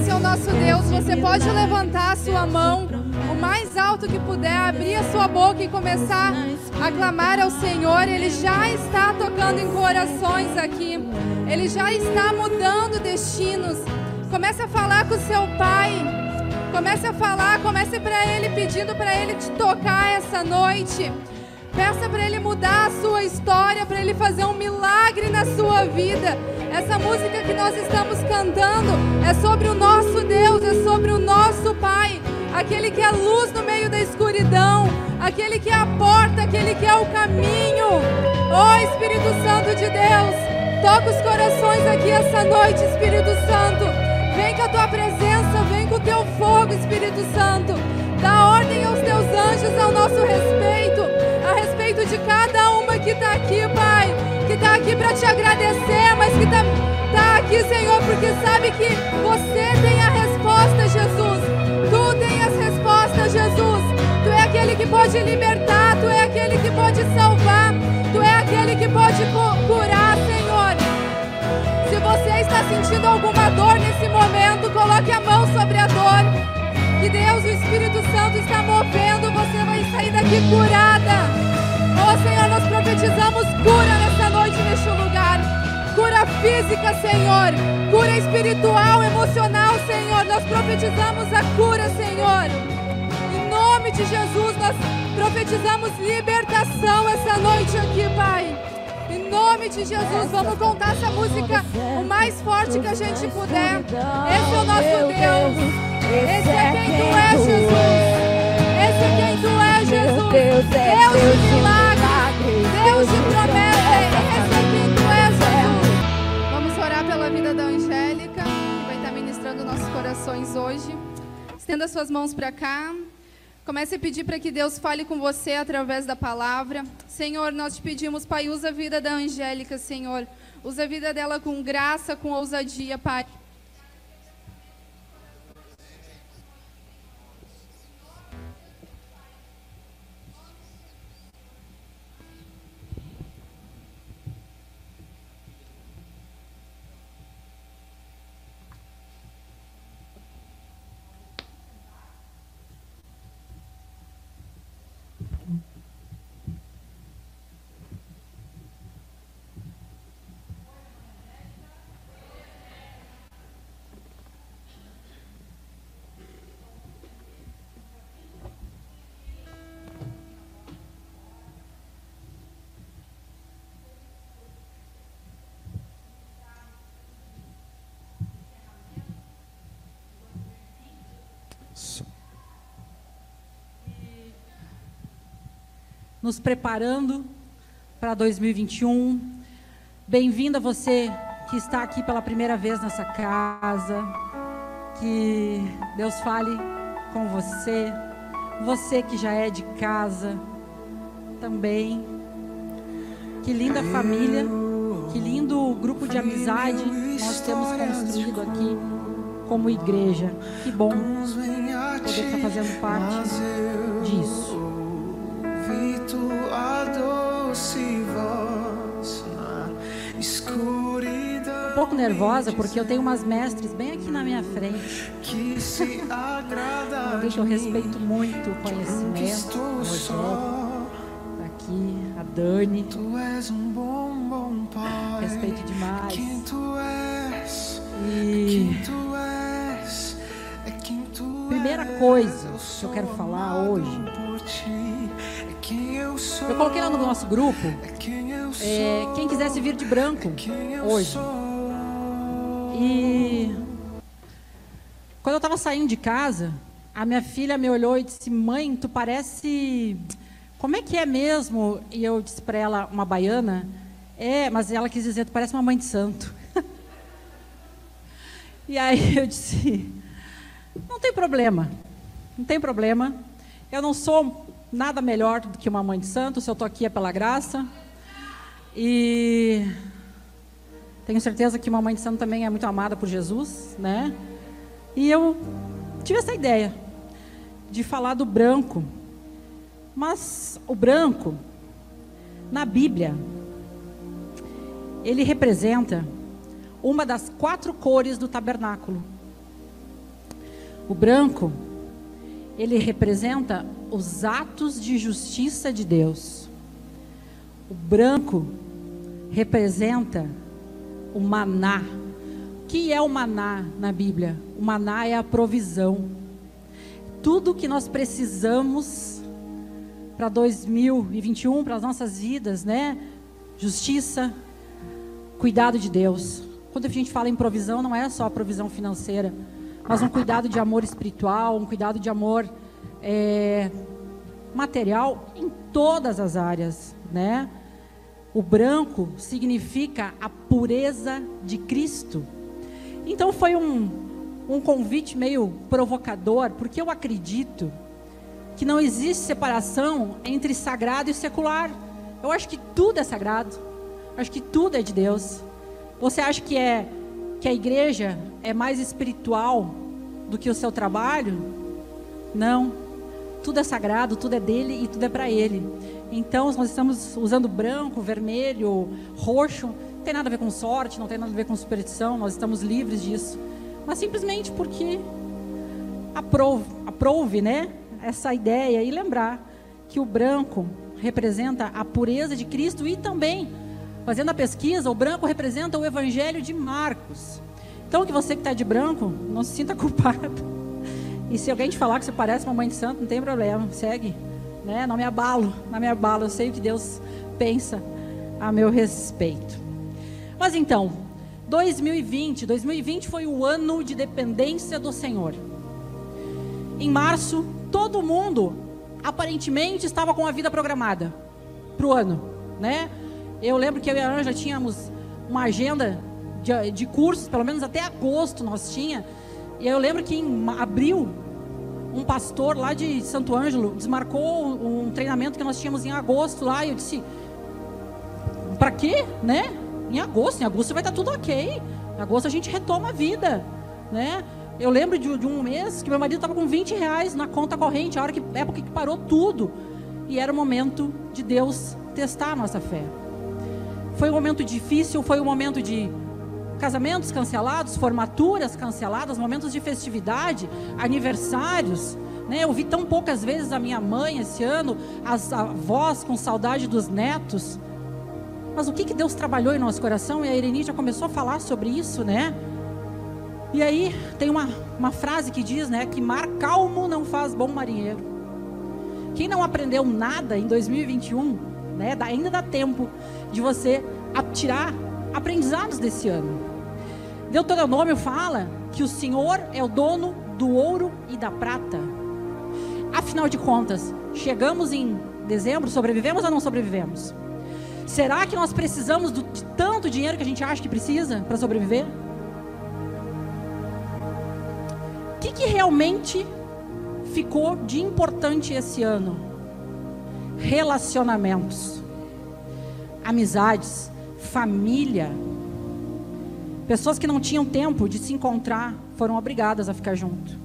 Esse é o nosso Deus. Você pode levantar a sua mão o mais alto que puder, abrir a sua boca e começar a clamar ao Senhor. Ele já está tocando em corações aqui. Ele já está mudando destinos. Comece a falar com o seu pai. Comece a falar, comece para ele pedindo para ele te tocar essa noite. Peça para ele mudar a sua história, para ele fazer um milagre na sua vida. Essa música que nós estamos cantando é sobre o nosso Deus, é sobre o nosso Pai, aquele que é luz no meio da escuridão, aquele que é a porta, aquele que é o caminho. Oh Espírito Santo de Deus, toca os corações aqui essa noite, Espírito Santo. Vem com a tua presença, vem com o teu fogo, Espírito Santo. Dá ordem aos teus anjos ao nosso respeito, a respeito de cada uma que está aqui, Pai que está aqui para te agradecer, mas que está tá aqui, Senhor, porque sabe que você tem a resposta, Jesus. Tu tem as respostas, Jesus. Tu é aquele que pode libertar, tu é aquele que pode salvar, tu é aquele que pode curar, Senhor. Se você está sentindo alguma dor nesse momento, coloque a mão sobre a dor. Que Deus, o Espírito Santo está movendo, você vai sair daqui curada. Oh Senhor, nós profetizamos cura nessa noite, neste lugar. Cura física, Senhor. Cura espiritual, emocional, Senhor. Nós profetizamos a cura, Senhor. Em nome de Jesus, nós profetizamos libertação essa noite aqui, Pai. Em nome de Jesus, vamos contar essa música o mais forte que a gente puder. Esse é o nosso Deus. Esse é quem tu és, Jesus. Esse é quem tu és, Jesus. Deus de milagre, Deus de promessa. Esse é quem tu és, Jesus. Vamos orar pela vida da Angélica, que vai estar ministrando nossos corações hoje. Estenda suas mãos para cá. Comece a pedir para que Deus fale com você através da palavra. Senhor, nós te pedimos, Pai, usa a vida da Angélica, Senhor. Usa a vida dela com graça, com ousadia, Pai. Nos preparando para 2021. Bem-vindo a você que está aqui pela primeira vez nessa casa. Que Deus fale com você. Você que já é de casa também. Que linda família, que lindo grupo de amizade nós temos construído aqui como igreja. Que bom poder estar fazendo parte disso pouco nervosa porque eu tenho umas mestres bem aqui na minha frente. Que se agrada eu respeito muito o conhecimento. O tá aqui, a Dani. Tu és um bom, bom pai. Respeito demais. É quem tu és. E... É quem tu és. É quem tu Primeira coisa que eu quero falar hoje eu coloquei lá no nosso grupo, é, quem quisesse vir de branco hoje. E quando eu estava saindo de casa, a minha filha me olhou e disse: Mãe, tu parece. Como é que é mesmo? E eu disse para ela, uma baiana. É, mas ela quis dizer: Tu parece uma mãe de santo. e aí eu disse: Não tem problema. Não tem problema. Eu não sou nada melhor do que uma mãe de santo, se eu estou aqui é pela graça. E tenho certeza que uma mãe de santo também é muito amada por Jesus, né? E eu tive essa ideia de falar do branco. Mas o branco, na Bíblia, ele representa uma das quatro cores do tabernáculo. O branco, ele representa os atos de justiça de Deus. O branco representa o maná. O que é o maná na Bíblia? O maná é a provisão. Tudo que nós precisamos para 2021, para as nossas vidas, né? Justiça, cuidado de Deus. Quando a gente fala em provisão, não é só a provisão financeira, mas um cuidado de amor espiritual, um cuidado de amor é, material em todas as áreas, né? O branco significa a pureza de Cristo. Então foi um, um convite meio provocador, porque eu acredito que não existe separação entre sagrado e secular. Eu acho que tudo é sagrado. Acho que tudo é de Deus. Você acha que é que a igreja é mais espiritual do que o seu trabalho? Não. Tudo é sagrado, tudo é dele e tudo é para ele. Então, nós estamos usando branco, vermelho, roxo. Não tem nada a ver com sorte, não tem nada a ver com superstição, nós estamos livres disso. Mas simplesmente porque aprove, aprove né, essa ideia e lembrar que o branco representa a pureza de Cristo e também Fazendo a pesquisa, o branco representa o Evangelho de Marcos. Então, que você que está de branco, não se sinta culpado. E se alguém te falar que você parece uma mãe de santo, não tem problema, segue. Né? Não me abalo, não me abalo. Eu sei o que Deus pensa a meu respeito. Mas então, 2020, 2020 foi o ano de dependência do Senhor. Em março, todo mundo aparentemente estava com a vida programada para o ano, né? Eu lembro que eu e a Anja tínhamos uma agenda de, de cursos, pelo menos até agosto nós tinha. E eu lembro que em abril, um pastor lá de Santo Ângelo desmarcou um treinamento que nós tínhamos em agosto lá. E eu disse: para quê, né? Em agosto, em agosto vai estar tudo ok. Em agosto a gente retoma a vida, né? Eu lembro de, de um mês que meu marido estava com 20 reais na conta corrente, a hora que época que parou tudo. E era o momento de Deus testar a nossa fé. Foi um momento difícil, foi um momento de casamentos cancelados, formaturas canceladas, momentos de festividade, aniversários. Né? Eu vi tão poucas vezes a minha mãe esse ano, as avós com saudade dos netos. Mas o que, que Deus trabalhou em nosso coração? E a Irene já começou a falar sobre isso, né? E aí tem uma, uma frase que diz, né, que mar calmo não faz bom marinheiro. Quem não aprendeu nada em 2021 né? Ainda dá tempo de você tirar aprendizados desse ano. Deuteronômio fala que o Senhor é o dono do ouro e da prata. Afinal de contas, chegamos em dezembro, sobrevivemos ou não sobrevivemos? Será que nós precisamos de tanto dinheiro que a gente acha que precisa para sobreviver? O que, que realmente ficou de importante esse ano? relacionamentos, amizades, família. Pessoas que não tinham tempo de se encontrar foram obrigadas a ficar junto.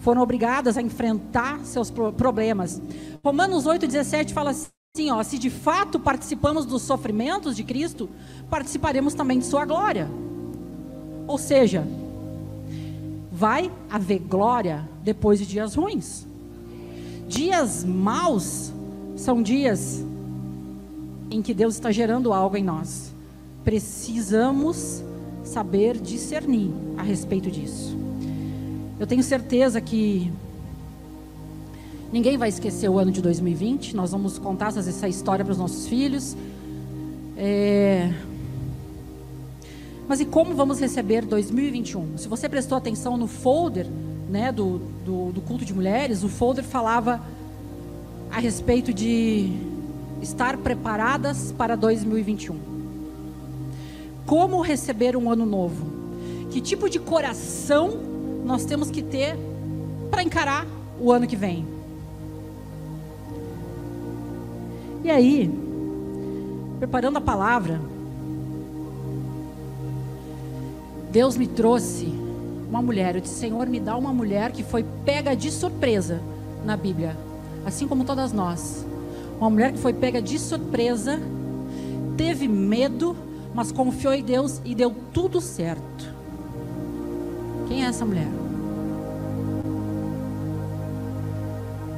Foram obrigadas a enfrentar seus problemas. Romanos 8,17 fala assim: ó, se de fato participamos dos sofrimentos de Cristo, participaremos também de sua glória. Ou seja, vai haver glória depois de dias ruins. Dias maus são dias em que Deus está gerando algo em nós. Precisamos saber discernir a respeito disso. Eu tenho certeza que ninguém vai esquecer o ano de 2020. Nós vamos contar essa história para os nossos filhos. É... Mas e como vamos receber 2021? Se você prestou atenção no folder né, do, do, do culto de mulheres, o folder falava a respeito de estar preparadas para 2021. Como receber um ano novo? Que tipo de coração nós temos que ter para encarar o ano que vem? E aí, preparando a palavra, Deus me trouxe uma mulher. Eu disse: Senhor, me dá uma mulher que foi pega de surpresa na Bíblia assim como todas nós. Uma mulher que foi pega de surpresa, teve medo, mas confiou em Deus e deu tudo certo. Quem é essa mulher?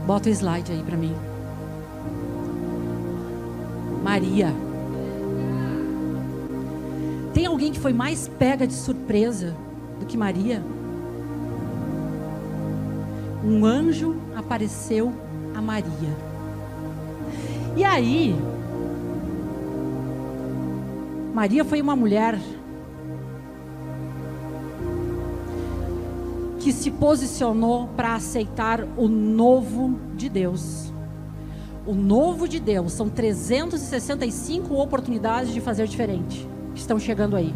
Bota o slide aí para mim. Maria. Tem alguém que foi mais pega de surpresa do que Maria? Um anjo apareceu a Maria. E aí, Maria foi uma mulher que se posicionou para aceitar o novo de Deus. O novo de Deus são 365 oportunidades de fazer diferente que estão chegando aí.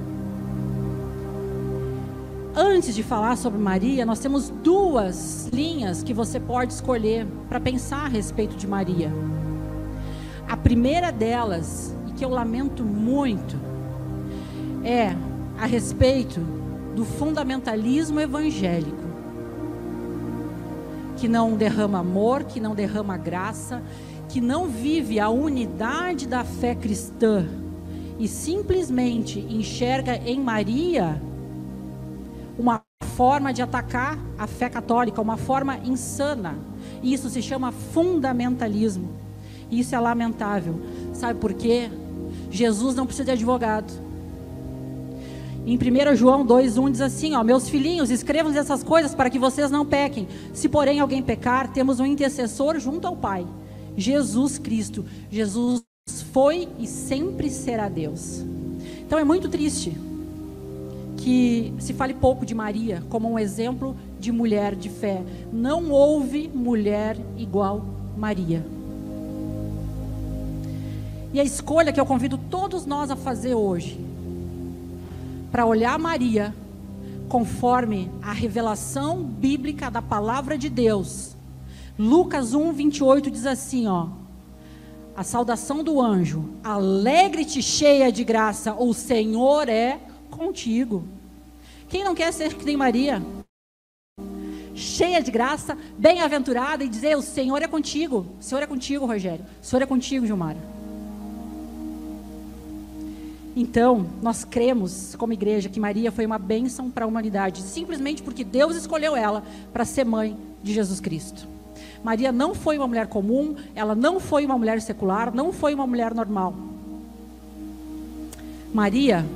Antes de falar sobre Maria, nós temos duas linhas que você pode escolher para pensar a respeito de Maria. A primeira delas, e que eu lamento muito, é a respeito do fundamentalismo evangélico, que não derrama amor, que não derrama graça, que não vive a unidade da fé cristã e simplesmente enxerga em Maria uma forma de atacar a fé católica, uma forma insana. E isso se chama fundamentalismo. Isso é lamentável. Sabe por quê? Jesus não precisa de advogado. Em 1 João 2,1 diz assim: ó, Meus filhinhos, escrevam essas coisas para que vocês não pequem. Se porém alguém pecar, temos um intercessor junto ao Pai, Jesus Cristo. Jesus foi e sempre será Deus. Então é muito triste que se fale pouco de Maria como um exemplo de mulher de fé. Não houve mulher igual Maria. E a escolha que eu convido todos nós a fazer hoje, para olhar Maria conforme a revelação bíblica da palavra de Deus. Lucas 1, 28 diz assim: ó. A saudação do anjo: Alegre-te, cheia de graça, o Senhor é contigo. Quem não quer ser que nem Maria? Cheia de graça, bem-aventurada e dizer: O Senhor é contigo. O Senhor é contigo, Rogério. O Senhor é contigo, Gilmara. Então, nós cremos como igreja que Maria foi uma bênção para a humanidade, simplesmente porque Deus escolheu ela para ser mãe de Jesus Cristo. Maria não foi uma mulher comum, ela não foi uma mulher secular, não foi uma mulher normal. Maria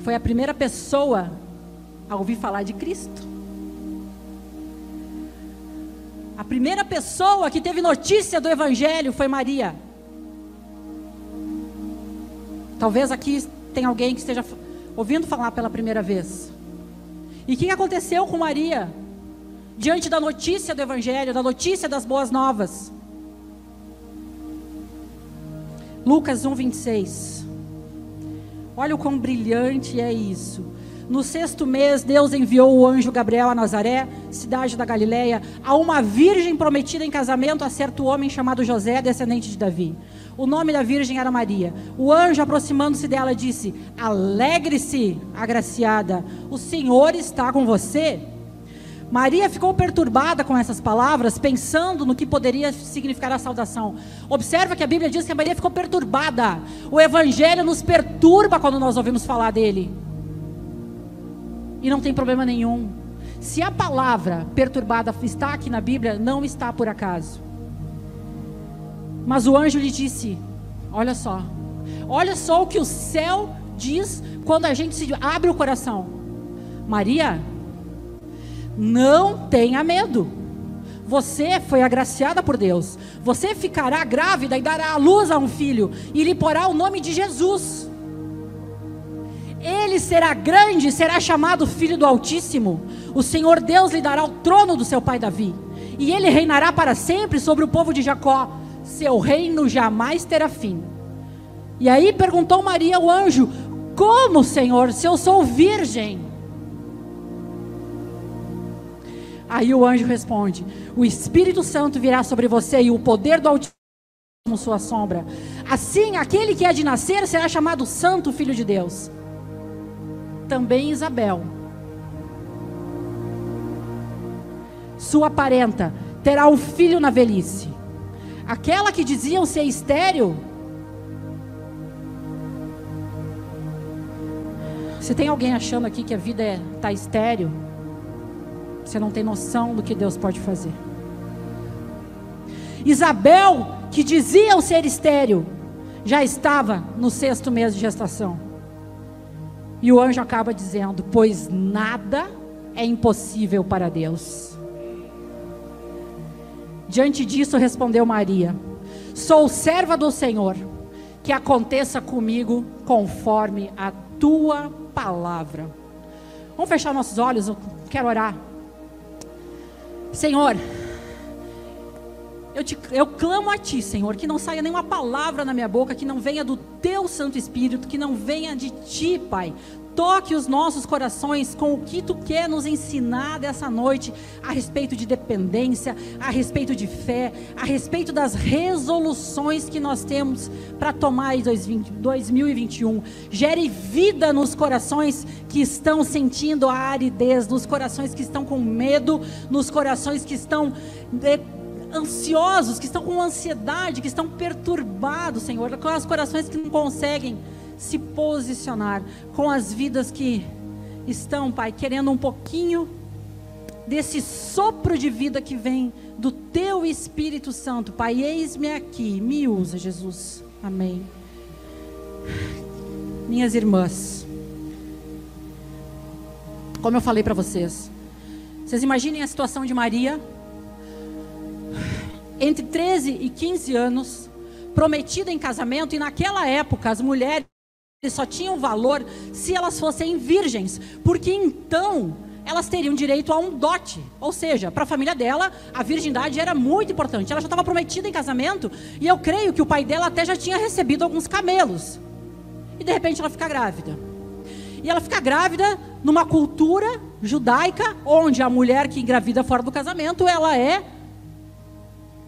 foi a primeira pessoa a ouvir falar de Cristo. A primeira pessoa que teve notícia do Evangelho foi Maria. Talvez aqui tenha alguém que esteja ouvindo falar pela primeira vez. E o que aconteceu com Maria? Diante da notícia do Evangelho, da notícia das boas novas. Lucas 1, 26. Olha o quão brilhante é isso. No sexto mês, Deus enviou o anjo Gabriel a Nazaré, cidade da Galileia, a uma virgem prometida em casamento a certo homem chamado José, descendente de Davi. O nome da virgem era Maria. O anjo, aproximando-se dela, disse: Alegre-se, agraciada, o Senhor está com você. Maria ficou perturbada com essas palavras, pensando no que poderia significar a saudação. Observa que a Bíblia diz que a Maria ficou perturbada. O Evangelho nos perturba quando nós ouvimos falar dele. E não tem problema nenhum. Se a palavra perturbada está aqui na Bíblia, não está por acaso. Mas o anjo lhe disse: Olha só, olha só o que o céu diz quando a gente se abre o coração. Maria, não tenha medo. Você foi agraciada por Deus. Você ficará grávida e dará à luz a um filho, e lhe porá o nome de Jesus. Ele será grande será chamado Filho do Altíssimo. O Senhor Deus lhe dará o trono do seu pai Davi, e ele reinará para sempre sobre o povo de Jacó seu reino jamais terá fim. E aí perguntou Maria ao anjo: Como, Senhor, se eu sou virgem? Aí o anjo responde: O Espírito Santo virá sobre você e o poder do Altíssimo sua sombra. Assim, aquele que é de nascer será chamado Santo Filho de Deus. Também Isabel, sua parenta, terá um filho na velhice. Aquela que diziam ser estéril. Se tem alguém achando aqui que a vida está é, estéril, você não tem noção do que Deus pode fazer. Isabel, que diziam ser estéril, já estava no sexto mês de gestação. E o anjo acaba dizendo: Pois nada é impossível para Deus. Diante disso respondeu Maria: Sou serva do Senhor, que aconteça comigo conforme a tua palavra. Vamos fechar nossos olhos, eu quero orar. Senhor, eu, te, eu clamo a Ti, Senhor, que não saia nenhuma palavra na minha boca, que não venha do Teu Santo Espírito, que não venha de Ti, Pai. Toque os nossos corações com o que tu quer nos ensinar dessa noite a respeito de dependência, a respeito de fé, a respeito das resoluções que nós temos para tomar em 2021. Gere vida nos corações que estão sentindo a aridez, nos corações que estão com medo, nos corações que estão ansiosos, que estão com ansiedade, que estão perturbados, Senhor, com os corações que não conseguem se posicionar com as vidas que estão, Pai, querendo um pouquinho desse sopro de vida que vem do Teu Espírito Santo, Pai. Eis-me aqui, me usa, Jesus. Amém. Minhas irmãs, como eu falei para vocês, vocês imaginem a situação de Maria, entre 13 e 15 anos, prometida em casamento, e naquela época as mulheres só tinham valor se elas fossem virgens, porque então elas teriam direito a um dote. Ou seja, para a família dela, a virgindade era muito importante. Ela já estava prometida em casamento e eu creio que o pai dela até já tinha recebido alguns camelos. E de repente ela fica grávida. E ela fica grávida numa cultura judaica onde a mulher que engravida fora do casamento, ela é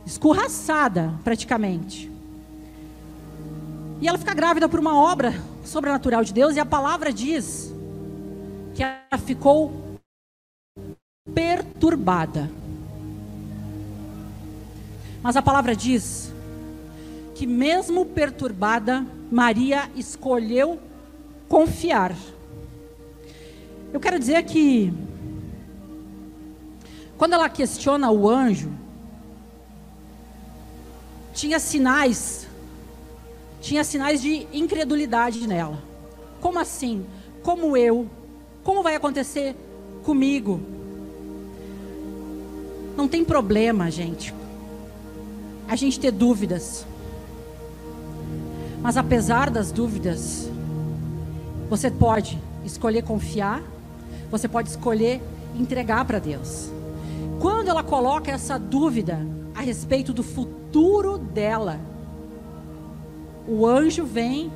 escorraçada praticamente. E ela fica grávida por uma obra sobrenatural de Deus, e a palavra diz que ela ficou perturbada. Mas a palavra diz que, mesmo perturbada, Maria escolheu confiar. Eu quero dizer que, quando ela questiona o anjo, tinha sinais tinha sinais de incredulidade nela. Como assim? Como eu? Como vai acontecer comigo? Não tem problema, gente. A gente ter dúvidas. Mas apesar das dúvidas, você pode escolher confiar, você pode escolher entregar para Deus. Quando ela coloca essa dúvida a respeito do futuro dela, o anjo vem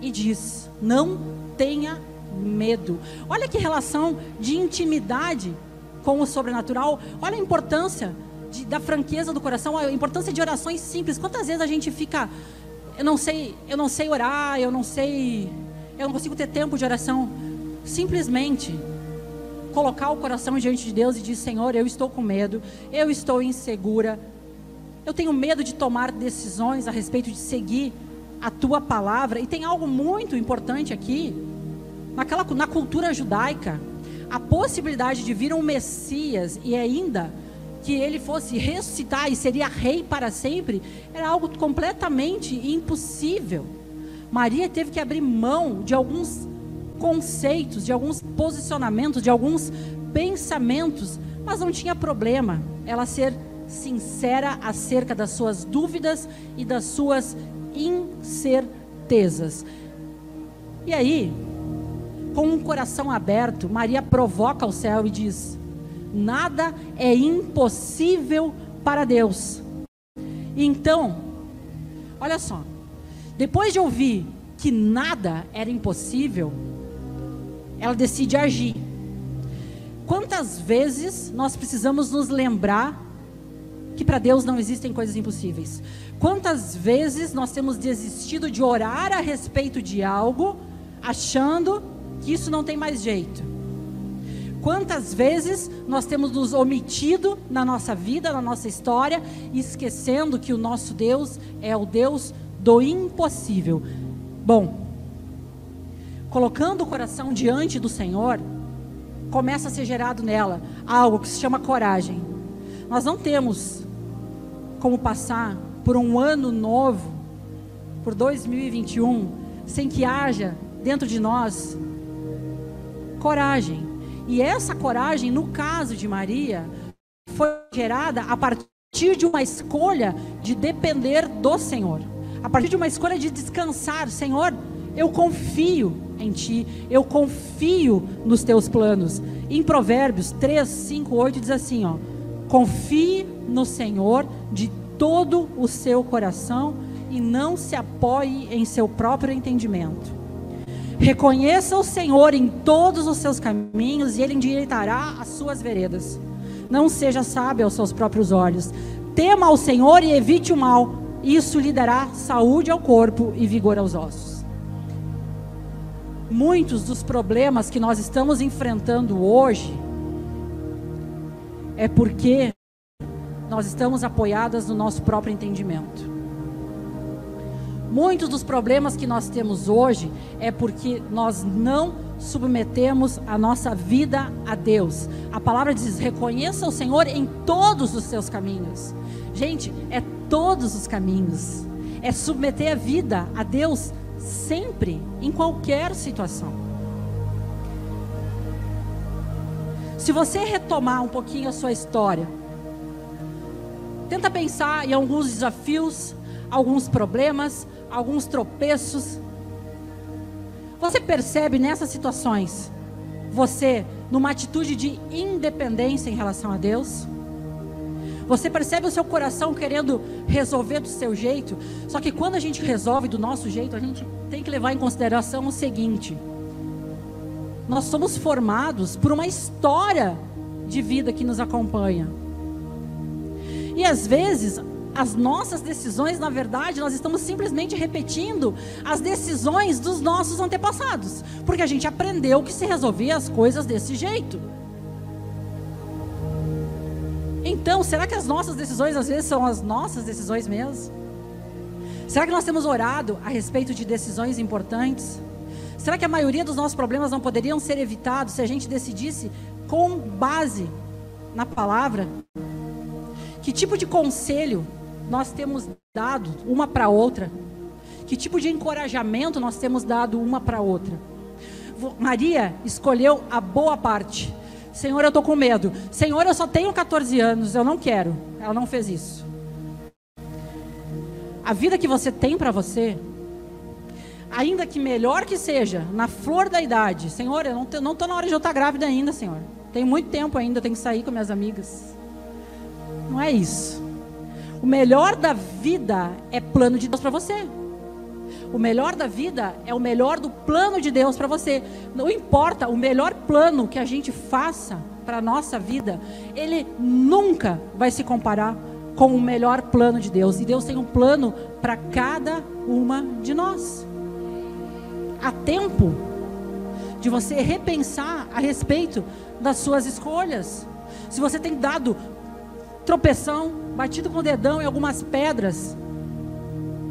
e diz: Não tenha medo. Olha que relação de intimidade com o sobrenatural. Olha a importância de, da franqueza do coração, a importância de orações simples. Quantas vezes a gente fica, eu não sei, eu não sei orar, eu não sei, eu não consigo ter tempo de oração. Simplesmente colocar o coração diante de Deus e dizer: Senhor, eu estou com medo, eu estou insegura, eu tenho medo de tomar decisões a respeito de seguir a tua palavra. E tem algo muito importante aqui, naquela, na cultura judaica, a possibilidade de vir um Messias e ainda que ele fosse ressuscitar e seria rei para sempre, era algo completamente impossível. Maria teve que abrir mão de alguns conceitos, de alguns posicionamentos, de alguns pensamentos, mas não tinha problema ela ser sincera acerca das suas dúvidas e das suas incertezas. E aí, com um coração aberto, Maria provoca o céu e diz: Nada é impossível para Deus. Então, olha só, depois de ouvir que nada era impossível, ela decide agir. Quantas vezes nós precisamos nos lembrar que para Deus não existem coisas impossíveis? Quantas vezes nós temos desistido de orar a respeito de algo, achando que isso não tem mais jeito? Quantas vezes nós temos nos omitido na nossa vida, na nossa história, esquecendo que o nosso Deus é o Deus do impossível? Bom, colocando o coração diante do Senhor, começa a ser gerado nela algo que se chama coragem. Nós não temos como passar por um ano novo, por 2021, sem que haja dentro de nós coragem. E essa coragem, no caso de Maria, foi gerada a partir de uma escolha de depender do Senhor, a partir de uma escolha de descansar. Senhor, eu confio em Ti, eu confio nos Teus planos. Em Provérbios 3, 5, 8 diz assim: ó, confie no Senhor de todo o seu coração e não se apoie em seu próprio entendimento. Reconheça o Senhor em todos os seus caminhos e Ele endireitará as suas veredas. Não seja sábio aos seus próprios olhos. Tema ao Senhor e evite o mal. Isso lhe dará saúde ao corpo e vigor aos ossos. Muitos dos problemas que nós estamos enfrentando hoje é porque nós estamos apoiadas no nosso próprio entendimento. Muitos dos problemas que nós temos hoje é porque nós não submetemos a nossa vida a Deus. A palavra diz: reconheça o Senhor em todos os seus caminhos. Gente, é todos os caminhos. É submeter a vida a Deus sempre, em qualquer situação. Se você retomar um pouquinho a sua história, tenta pensar em alguns desafios, alguns problemas, alguns tropeços. Você percebe nessas situações, você numa atitude de independência em relação a Deus? Você percebe o seu coração querendo resolver do seu jeito? Só que quando a gente resolve do nosso jeito, a gente tem que levar em consideração o seguinte: nós somos formados por uma história de vida que nos acompanha. E às vezes as nossas decisões, na verdade, nós estamos simplesmente repetindo as decisões dos nossos antepassados, porque a gente aprendeu que se resolvia as coisas desse jeito. Então, será que as nossas decisões às vezes são as nossas decisões mesmo? Será que nós temos orado a respeito de decisões importantes? Será que a maioria dos nossos problemas não poderiam ser evitados se a gente decidisse com base na palavra? Que tipo de conselho nós temos dado uma para outra? Que tipo de encorajamento nós temos dado uma para outra? Maria escolheu a boa parte. Senhor, eu estou com medo. Senhor, eu só tenho 14 anos, eu não quero. Ela não fez isso. A vida que você tem para você, ainda que melhor que seja, na flor da idade, Senhor, eu não estou na hora de eu estar grávida ainda, Senhor. Tenho muito tempo ainda, tenho que sair com minhas amigas. Não é isso. O melhor da vida é plano de Deus para você. O melhor da vida é o melhor do plano de Deus para você. Não importa o melhor plano que a gente faça para a nossa vida, ele nunca vai se comparar com o melhor plano de Deus. E Deus tem um plano para cada uma de nós. Há tempo de você repensar a respeito das suas escolhas. Se você tem dado tropeção, batido com o dedão em algumas pedras,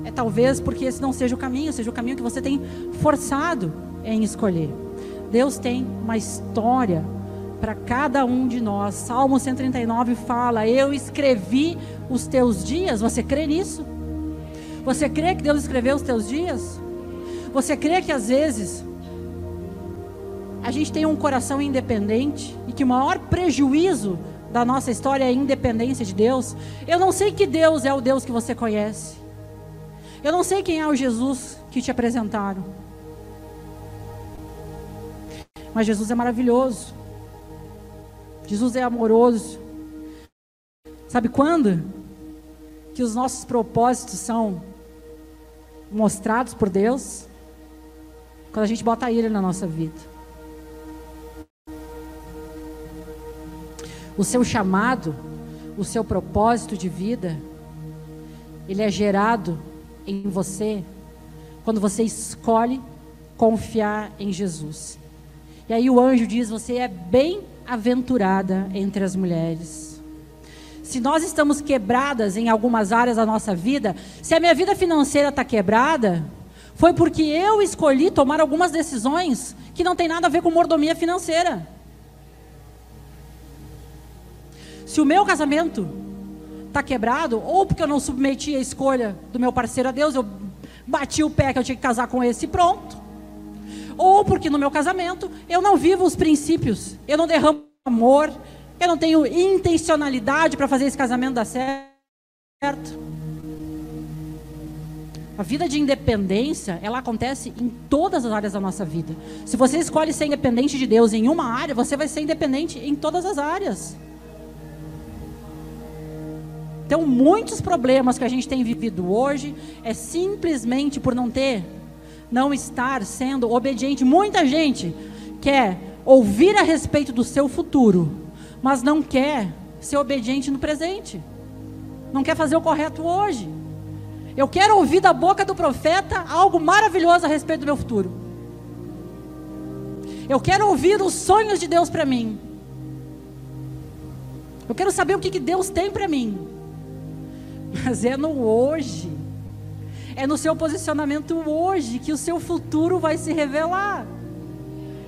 é talvez porque esse não seja o caminho, seja o caminho que você tem forçado em escolher. Deus tem uma história para cada um de nós. Salmo 139 fala: Eu escrevi os teus dias. Você crê nisso? Você crê que Deus escreveu os teus dias? Você crê que às vezes a gente tem um coração independente e que o maior prejuízo da nossa história é a independência de Deus. Eu não sei que Deus é o Deus que você conhece. Eu não sei quem é o Jesus que te apresentaram. Mas Jesus é maravilhoso. Jesus é amoroso. Sabe quando? Que os nossos propósitos são mostrados por Deus? Quando a gente bota Ele na nossa vida. O seu chamado, o seu propósito de vida, ele é gerado em você quando você escolhe confiar em Jesus. E aí o anjo diz: Você é bem-aventurada entre as mulheres. Se nós estamos quebradas em algumas áreas da nossa vida, se a minha vida financeira está quebrada, foi porque eu escolhi tomar algumas decisões que não tem nada a ver com mordomia financeira. Se o meu casamento está quebrado, ou porque eu não submeti a escolha do meu parceiro a Deus, eu bati o pé que eu tinha que casar com esse e pronto. Ou porque no meu casamento eu não vivo os princípios, eu não derramo amor, eu não tenho intencionalidade para fazer esse casamento dar certo. A vida de independência, ela acontece em todas as áreas da nossa vida. Se você escolhe ser independente de Deus em uma área, você vai ser independente em todas as áreas. Então, muitos problemas que a gente tem vivido hoje é simplesmente por não ter, não estar sendo obediente. Muita gente quer ouvir a respeito do seu futuro, mas não quer ser obediente no presente. Não quer fazer o correto hoje. Eu quero ouvir da boca do profeta algo maravilhoso a respeito do meu futuro. Eu quero ouvir os sonhos de Deus para mim. Eu quero saber o que, que Deus tem para mim mas é no hoje. É no seu posicionamento hoje que o seu futuro vai se revelar.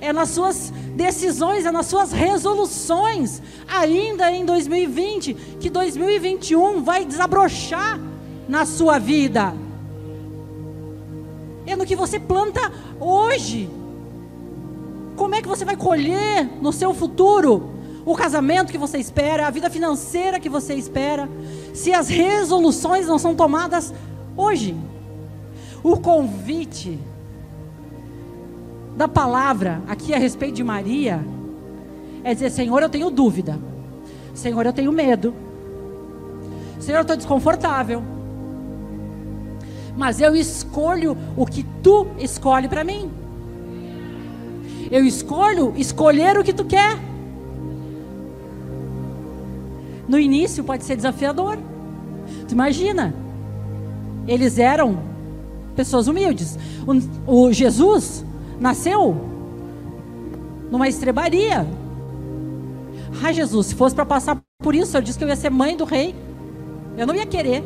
É nas suas decisões, é nas suas resoluções, ainda em 2020, que 2021 vai desabrochar na sua vida. É no que você planta hoje. Como é que você vai colher no seu futuro? O casamento que você espera, a vida financeira que você espera, se as resoluções não são tomadas hoje. O convite da palavra aqui a respeito de Maria é dizer: Senhor, eu tenho dúvida, Senhor, eu tenho medo, Senhor, eu estou desconfortável, mas eu escolho o que tu escolhe para mim. Eu escolho escolher o que tu quer. No início pode ser desafiador. Tu imagina? Eles eram pessoas humildes. O, o Jesus nasceu numa estrebaria. Ai, Jesus, se fosse para passar por isso, eu disse que eu ia ser mãe do rei. Eu não ia querer.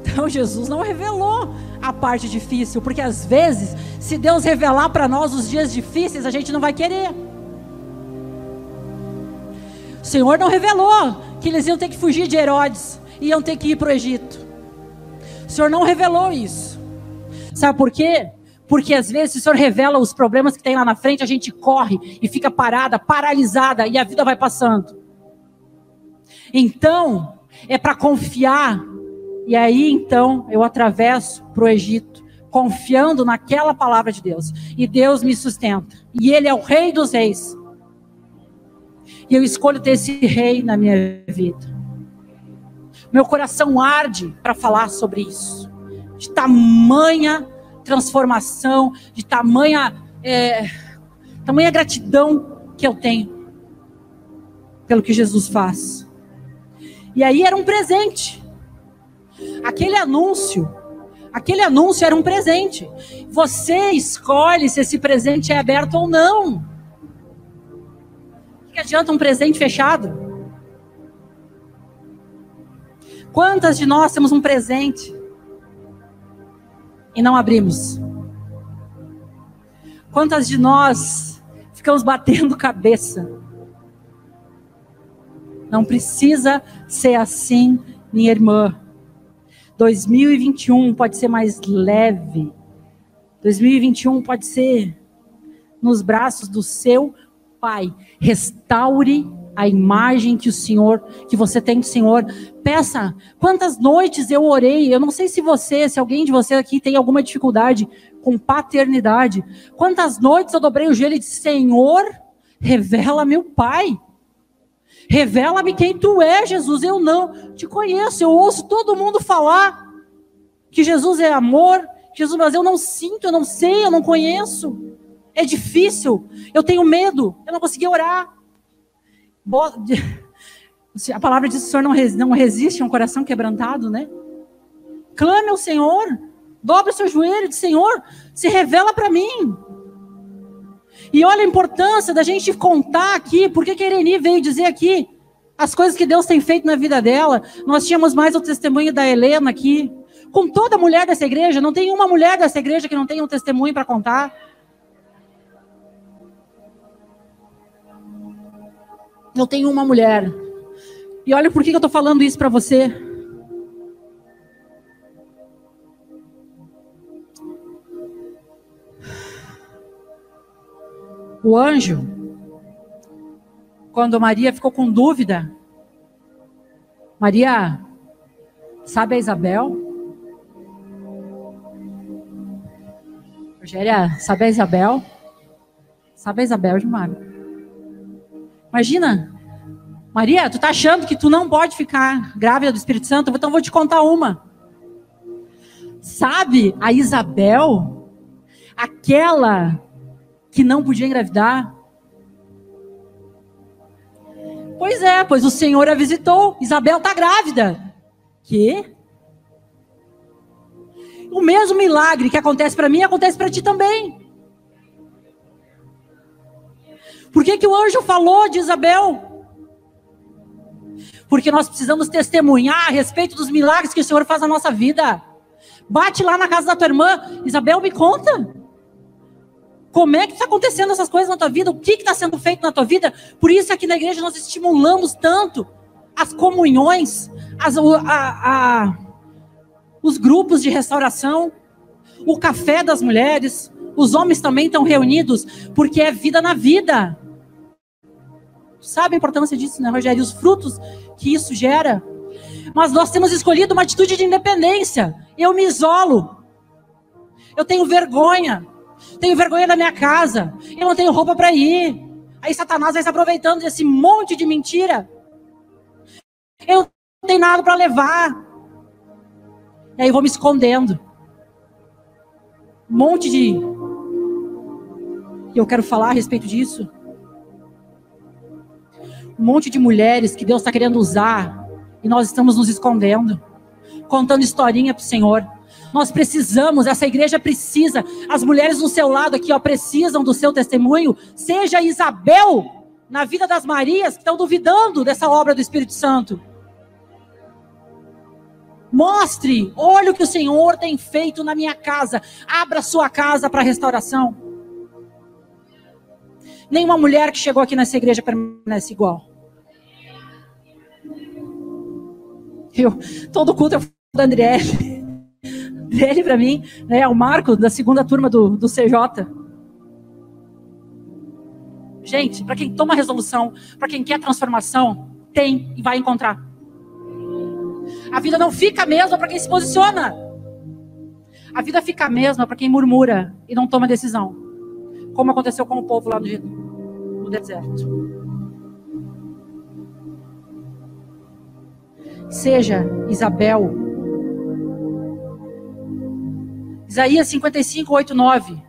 Então Jesus não revelou a parte difícil, porque às vezes, se Deus revelar para nós os dias difíceis, a gente não vai querer. Senhor não revelou que eles iam ter que fugir de Herodes, iam ter que ir para o Egito. O Senhor não revelou isso. Sabe por quê? Porque às vezes o Senhor revela os problemas que tem lá na frente, a gente corre e fica parada, paralisada e a vida vai passando. Então, é para confiar. E aí então eu atravesso para o Egito, confiando naquela palavra de Deus. E Deus me sustenta. E Ele é o Rei dos Reis. E eu escolho ter esse rei na minha vida. Meu coração arde para falar sobre isso. De tamanha transformação, de tamanha, é, tamanha gratidão que eu tenho pelo que Jesus faz. E aí era um presente. Aquele anúncio, aquele anúncio era um presente. Você escolhe se esse presente é aberto ou não que adianta um presente fechado? Quantas de nós temos um presente e não abrimos? Quantas de nós ficamos batendo cabeça? Não precisa ser assim, minha irmã. 2021 pode ser mais leve. 2021 pode ser nos braços do seu Pai, restaure a imagem que o Senhor, que você tem do Senhor. Peça, quantas noites eu orei, eu não sei se você, se alguém de você aqui tem alguma dificuldade com paternidade. Quantas noites eu dobrei o joelho e disse: Senhor, revela-me o Pai. Revela-me quem tu és, Jesus. Eu não te conheço. Eu ouço todo mundo falar que Jesus é amor, Jesus, mas eu não sinto, eu não sei, eu não conheço. É difícil. Eu tenho medo. Eu não consegui orar. A palavra diz que o Senhor não resiste a um coração quebrantado, né? Clame ao Senhor. Dobre o seu joelho e diz, Senhor, se revela para mim. E olha a importância da gente contar aqui, porque que a Irene veio dizer aqui as coisas que Deus tem feito na vida dela. Nós tínhamos mais o testemunho da Helena aqui. Com toda mulher dessa igreja, não tem uma mulher dessa igreja que não tenha um testemunho para contar. Eu tenho uma mulher E olha por que eu estou falando isso para você. O anjo, quando Maria ficou com dúvida, Maria, sabe a Isabel? Rogéria, sabe a Isabel? Sabe a Isabel de Mário? Imagina, Maria, tu tá achando que tu não pode ficar grávida do Espírito Santo? Então vou te contar uma. Sabe a Isabel, aquela que não podia engravidar? Pois é, pois o Senhor a visitou. Isabel tá grávida. Que? O mesmo milagre que acontece para mim acontece para ti também. Por que, que o anjo falou de Isabel? Porque nós precisamos testemunhar a respeito dos milagres que o Senhor faz na nossa vida. Bate lá na casa da tua irmã, Isabel, me conta. Como é que está acontecendo essas coisas na tua vida? O que está sendo feito na tua vida? Por isso aqui na igreja nós estimulamos tanto as comunhões, as, a, a, os grupos de restauração, o café das mulheres, os homens também estão reunidos, porque é vida na vida. Sabe a importância disso, né, Rogério? Os frutos que isso gera. Mas nós temos escolhido uma atitude de independência. Eu me isolo. Eu tenho vergonha. Tenho vergonha da minha casa. Eu não tenho roupa para ir. Aí Satanás vai se aproveitando desse monte de mentira. Eu não tenho nada para levar. E aí eu vou me escondendo. Um monte de. E eu quero falar a respeito disso. Um monte de mulheres que Deus está querendo usar. E nós estamos nos escondendo. Contando historinha para o Senhor. Nós precisamos, essa igreja precisa. As mulheres do seu lado aqui, ó, precisam do seu testemunho. Seja Isabel na vida das Marias que estão duvidando dessa obra do Espírito Santo. Mostre, olha o que o Senhor tem feito na minha casa. Abra sua casa para restauração. Nenhuma mulher que chegou aqui nessa igreja permanece igual. Eu, todo culto eu falo da Andriele. Andriele para mim né, é o Marco da segunda turma do, do CJ. Gente, para quem toma resolução, para quem quer transformação, tem e vai encontrar. A vida não fica a mesma para quem se posiciona. A vida fica a mesma para quem murmura e não toma decisão. Como aconteceu com o povo lá no, no deserto. Seja Isabel. Isaías 55, 8, 9.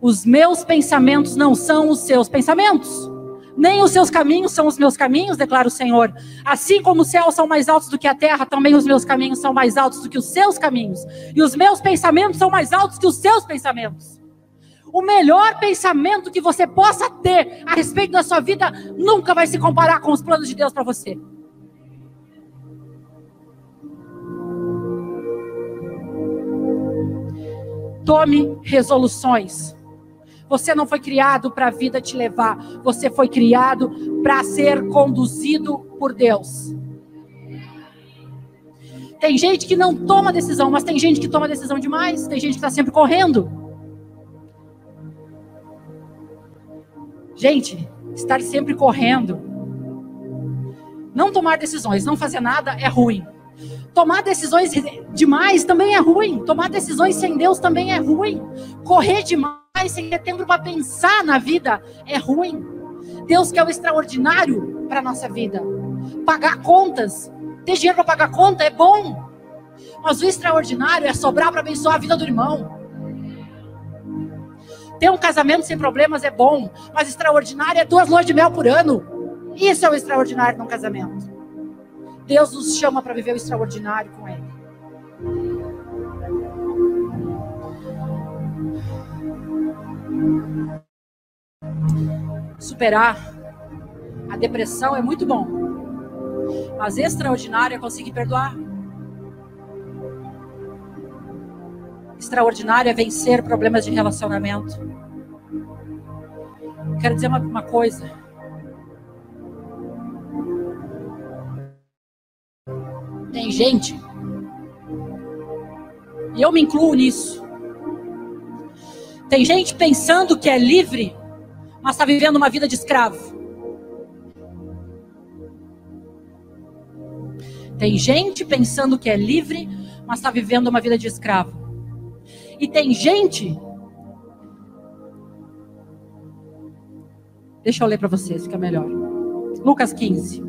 Os meus pensamentos não são os seus pensamentos nem os seus caminhos são os meus caminhos, declara o Senhor. Assim como os céus são mais altos do que a terra, também os meus caminhos são mais altos do que os seus caminhos. E os meus pensamentos são mais altos que os seus pensamentos. O melhor pensamento que você possa ter a respeito da sua vida nunca vai se comparar com os planos de Deus para você. Tome resoluções. Você não foi criado para a vida te levar. Você foi criado para ser conduzido por Deus. Tem gente que não toma decisão, mas tem gente que toma decisão demais. Tem gente que está sempre correndo. Gente, estar sempre correndo. Não tomar decisões, não fazer nada é ruim. Tomar decisões demais também é ruim. Tomar decisões sem Deus também é ruim. Correr demais sem ter tempo para pensar na vida é ruim. Deus quer o extraordinário para nossa vida. Pagar contas, ter dinheiro para pagar conta é bom. Mas o extraordinário é sobrar para abençoar a vida do irmão. Ter um casamento sem problemas é bom, mas extraordinário é duas lojas de mel por ano. Isso é o extraordinário num casamento. Deus nos chama para viver o extraordinário com Ele. Superar a depressão é muito bom, mas extraordinário é conseguir perdoar. Extraordinário é vencer problemas de relacionamento. Quero dizer uma, uma coisa. Tem gente, e eu me incluo nisso. Tem gente pensando que é livre, mas está vivendo uma vida de escravo. Tem gente pensando que é livre, mas está vivendo uma vida de escravo. E tem gente. Deixa eu ler para vocês, fica melhor. Lucas 15.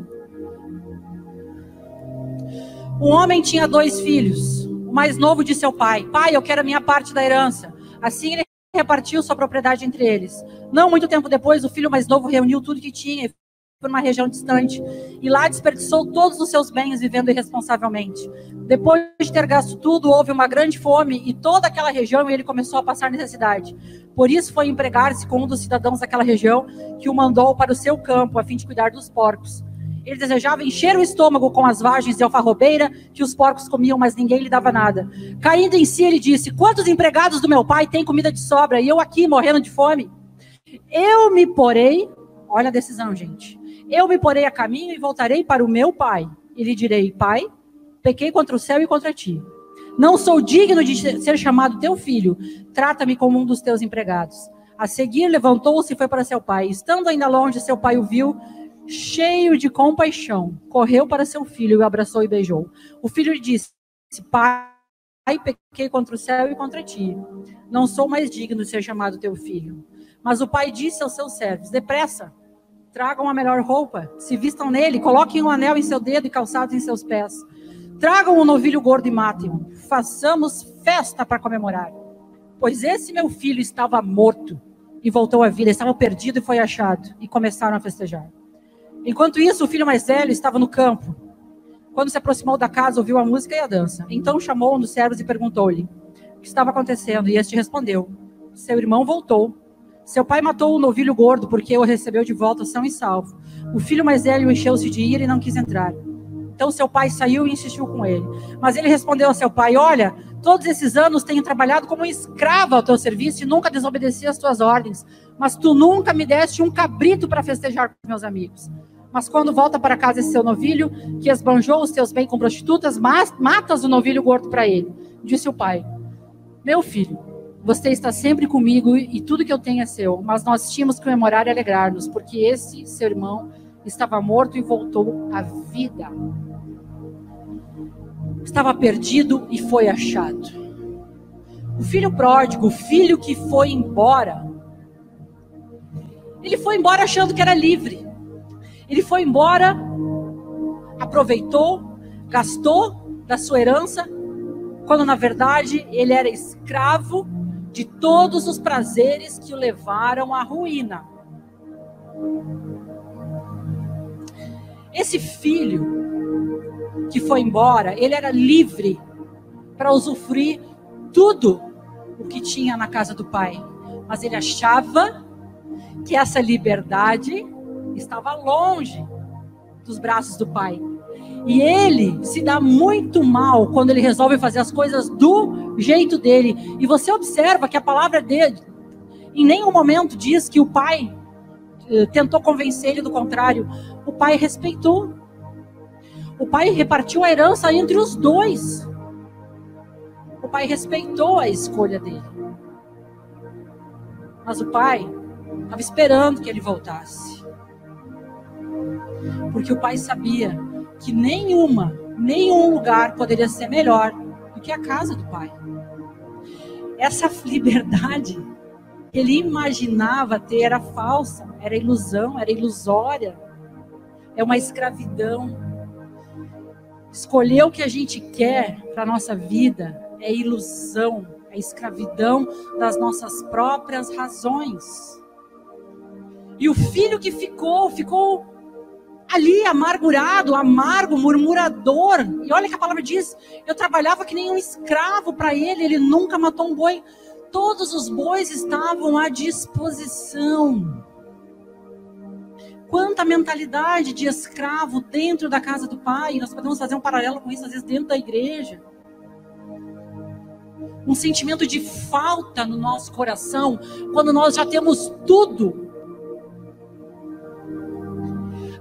Um homem tinha dois filhos. O mais novo disse ao pai: Pai, eu quero a minha parte da herança. Assim ele repartiu sua propriedade entre eles. Não muito tempo depois, o filho mais novo reuniu tudo que tinha por uma região distante e lá desperdiçou todos os seus bens vivendo irresponsavelmente. Depois de ter gasto tudo, houve uma grande fome e toda aquela região e ele começou a passar necessidade. Por isso foi empregar-se com um dos cidadãos daquela região que o mandou para o seu campo a fim de cuidar dos porcos. Ele desejava encher o estômago com as vagens de alfarrobeira que os porcos comiam, mas ninguém lhe dava nada. Caindo em si, ele disse: Quantos empregados do meu pai têm comida de sobra e eu aqui morrendo de fome? Eu me porei, olha a decisão, gente eu me porei a caminho e voltarei para o meu pai. E lhe direi: Pai, pequei contra o céu e contra ti. Não sou digno de ser chamado teu filho. Trata-me como um dos teus empregados. A seguir, levantou-se e foi para seu pai. Estando ainda longe, seu pai o viu, cheio de compaixão. Correu para seu filho, o abraçou e beijou. O filho lhe disse: Pai, pequei contra o céu e contra ti. Não sou mais digno de ser chamado teu filho. Mas o pai disse aos seus servos: Depressa, Tragam a melhor roupa, se vistam nele, coloquem um anel em seu dedo e calçados em seus pés. Tragam um novilho gordo e matem-o. Façamos festa para comemorar. Pois esse meu filho estava morto e voltou à vida, estava perdido e foi achado. E começaram a festejar. Enquanto isso, o filho mais velho estava no campo. Quando se aproximou da casa, ouviu a música e a dança. Então chamou um dos servos e perguntou-lhe o que estava acontecendo. E este respondeu: Seu irmão voltou seu pai matou o novilho gordo porque o recebeu de volta são e salvo. O filho mais velho encheu-se de ira e não quis entrar. Então seu pai saiu e insistiu com ele. Mas ele respondeu ao seu pai: Olha, todos esses anos tenho trabalhado como escravo ao teu serviço e nunca desobedeci às tuas ordens. Mas tu nunca me deste um cabrito para festejar com meus amigos. Mas quando volta para casa esse seu novilho, que esbanjou os teus bens com prostitutas, matas o novilho gordo para ele. Disse o pai: Meu filho, você está sempre comigo e tudo que eu tenho é seu. Mas nós tínhamos que comemorar e alegrar-nos, porque esse seu irmão estava morto e voltou à vida. Estava perdido e foi achado. O filho pródigo, o filho que foi embora, ele foi embora achando que era livre. Ele foi embora, aproveitou, gastou da sua herança, quando na verdade ele era escravo de todos os prazeres que o levaram à ruína. Esse filho que foi embora, ele era livre para usufruir tudo o que tinha na casa do pai, mas ele achava que essa liberdade estava longe dos braços do pai. E ele se dá muito mal quando ele resolve fazer as coisas do jeito dele. E você observa que a palavra dele em nenhum momento diz que o pai eh, tentou convencer ele do contrário. O pai respeitou. O pai repartiu a herança entre os dois. O pai respeitou a escolha dele. Mas o pai estava esperando que ele voltasse. Porque o pai sabia que nenhuma, nenhum lugar poderia ser melhor do que a casa do pai. Essa liberdade que ele imaginava ter era falsa, era ilusão, era ilusória, é uma escravidão. Escolher o que a gente quer para a nossa vida é ilusão, é escravidão das nossas próprias razões. E o filho que ficou, ficou ali amargurado, amargo, murmurador. E olha que a palavra diz: eu trabalhava que nem um escravo para ele, ele nunca matou um boi. Todos os bois estavam à disposição. Quanta mentalidade de escravo dentro da casa do pai. Nós podemos fazer um paralelo com isso, às vezes, dentro da igreja. Um sentimento de falta no nosso coração, quando nós já temos tudo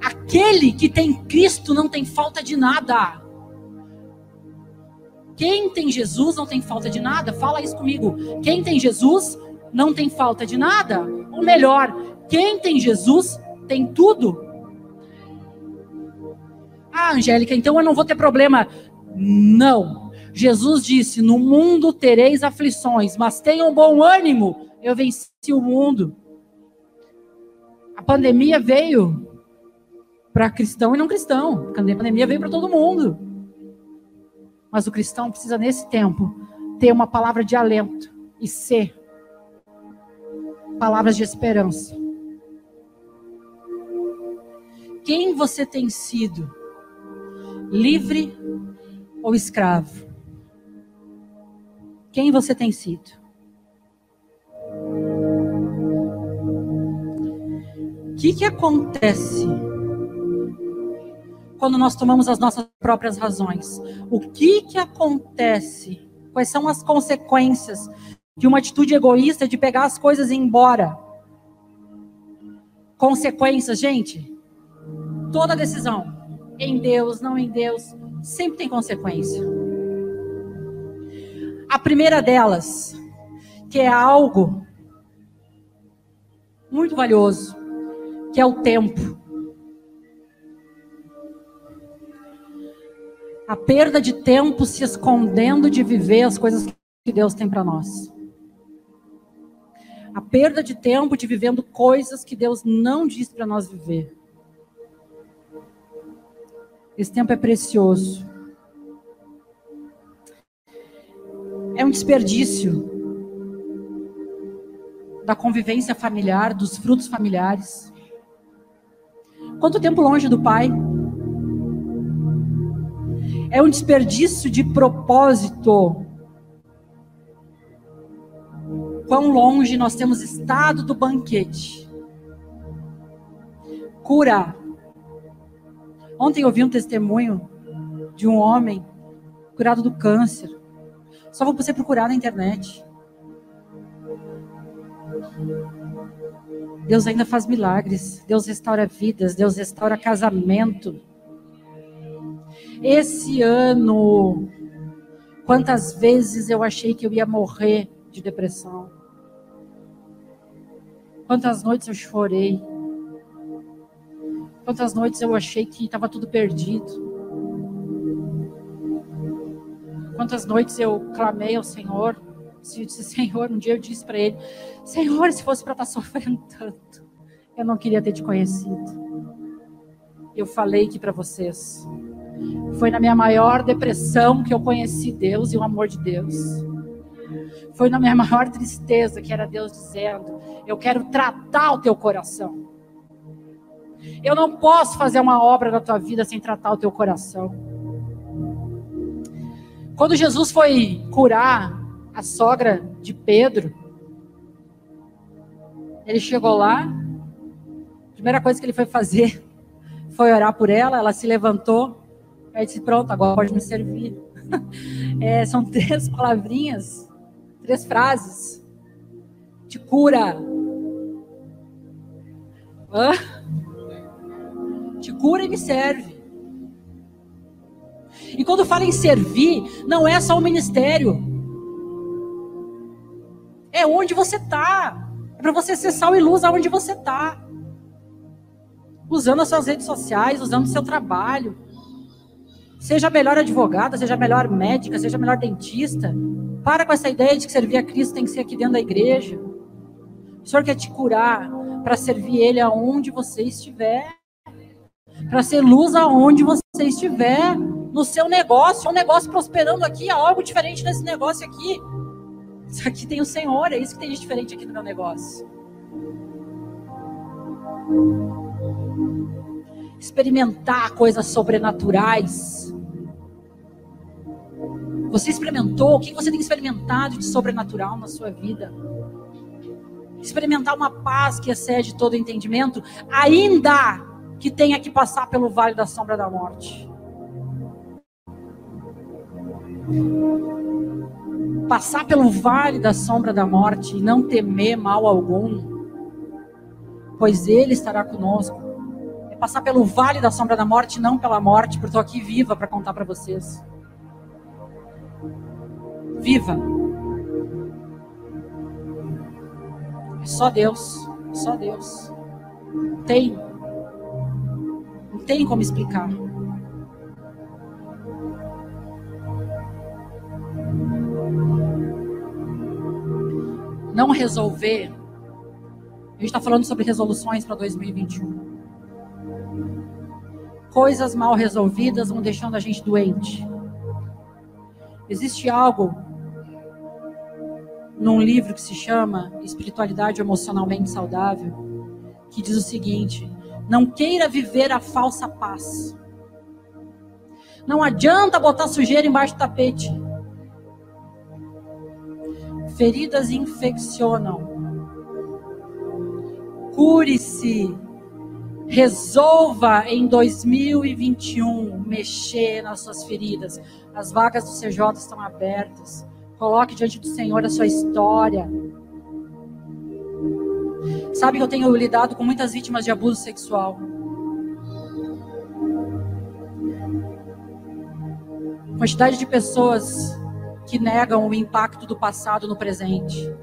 Aquele que tem Cristo não tem falta de nada. Quem tem Jesus não tem falta de nada. Fala isso comigo. Quem tem Jesus não tem falta de nada. Ou melhor, quem tem Jesus tem tudo. Ah, Angélica, então eu não vou ter problema. Não. Jesus disse: No mundo tereis aflições, mas tenham bom ânimo. Eu venci o mundo. A pandemia veio para cristão e não cristão. A pandemia veio para todo mundo. Mas o cristão precisa, nesse tempo, ter uma palavra de alento e ser palavras de esperança. Quem você tem sido? Livre ou escravo? Quem você tem sido? O que, que acontece quando nós tomamos as nossas próprias razões? O que, que acontece? Quais são as consequências de uma atitude egoísta de pegar as coisas e ir embora? Consequências, gente. Toda decisão, em Deus, não em Deus, sempre tem consequência. A primeira delas, que é algo muito valioso, que é o tempo. A perda de tempo se escondendo de viver as coisas que Deus tem para nós. A perda de tempo de vivendo coisas que Deus não diz para nós viver. Esse tempo é precioso. É um desperdício da convivência familiar, dos frutos familiares. Quanto tempo longe do pai? É um desperdício de propósito. Quão longe nós temos estado do banquete. Cura. Ontem eu vi um testemunho de um homem curado do câncer. Só você procurar na internet. Deus ainda faz milagres. Deus restaura vidas. Deus restaura casamento. Esse ano, quantas vezes eu achei que eu ia morrer de depressão? Quantas noites eu chorei? Quantas noites eu achei que estava tudo perdido? Quantas noites eu clamei ao Senhor? Se eu disse, Senhor, um dia eu disse para ele: Senhor, se fosse para estar tá sofrendo tanto, eu não queria ter te conhecido. Eu falei aqui para vocês. Foi na minha maior depressão que eu conheci Deus e o amor de Deus. Foi na minha maior tristeza que era Deus dizendo: Eu quero tratar o teu coração. Eu não posso fazer uma obra da tua vida sem tratar o teu coração. Quando Jesus foi curar a sogra de Pedro, ele chegou lá, a primeira coisa que ele foi fazer foi orar por ela, ela se levantou, Aí disse, pronto, agora pode me servir. É, são três palavrinhas, três frases. Te cura. Hã? Te cura e me serve. E quando fala em servir, não é só o ministério. É onde você está. É para você ser sal e luz aonde você está. Usando as suas redes sociais, usando o seu trabalho Seja melhor advogada, seja melhor médica, seja melhor dentista. Para com essa ideia de que servir a Cristo tem que ser aqui dentro da igreja. O Senhor quer te curar para servir Ele aonde você estiver. Para ser luz aonde você estiver. No seu negócio. Um negócio prosperando aqui, há algo diferente nesse negócio aqui. Isso aqui tem o Senhor, é isso que tem de diferente aqui no meu negócio experimentar coisas sobrenaturais. Você experimentou? O que você tem experimentado de sobrenatural na sua vida? Experimentar uma paz que excede todo entendimento, ainda que tenha que passar pelo vale da sombra da morte. Passar pelo vale da sombra da morte e não temer mal algum, pois Ele estará conosco passar pelo vale da sombra da morte, não pela morte, porque estou aqui viva para contar para vocês. viva. É só Deus, é só Deus. Tem. Não tem como explicar. Não resolver. A gente está falando sobre resoluções para 2021 coisas mal resolvidas vão deixando a gente doente. Existe algo num livro que se chama Espiritualidade Emocionalmente Saudável, que diz o seguinte: não queira viver a falsa paz. Não adianta botar sujeira embaixo do tapete. Feridas infeccionam. Cure-se Resolva em 2021 mexer nas suas feridas. As vagas do CJ estão abertas. Coloque diante do Senhor a sua história. Sabe que eu tenho lidado com muitas vítimas de abuso sexual. Quantidade de pessoas que negam o impacto do passado no presente.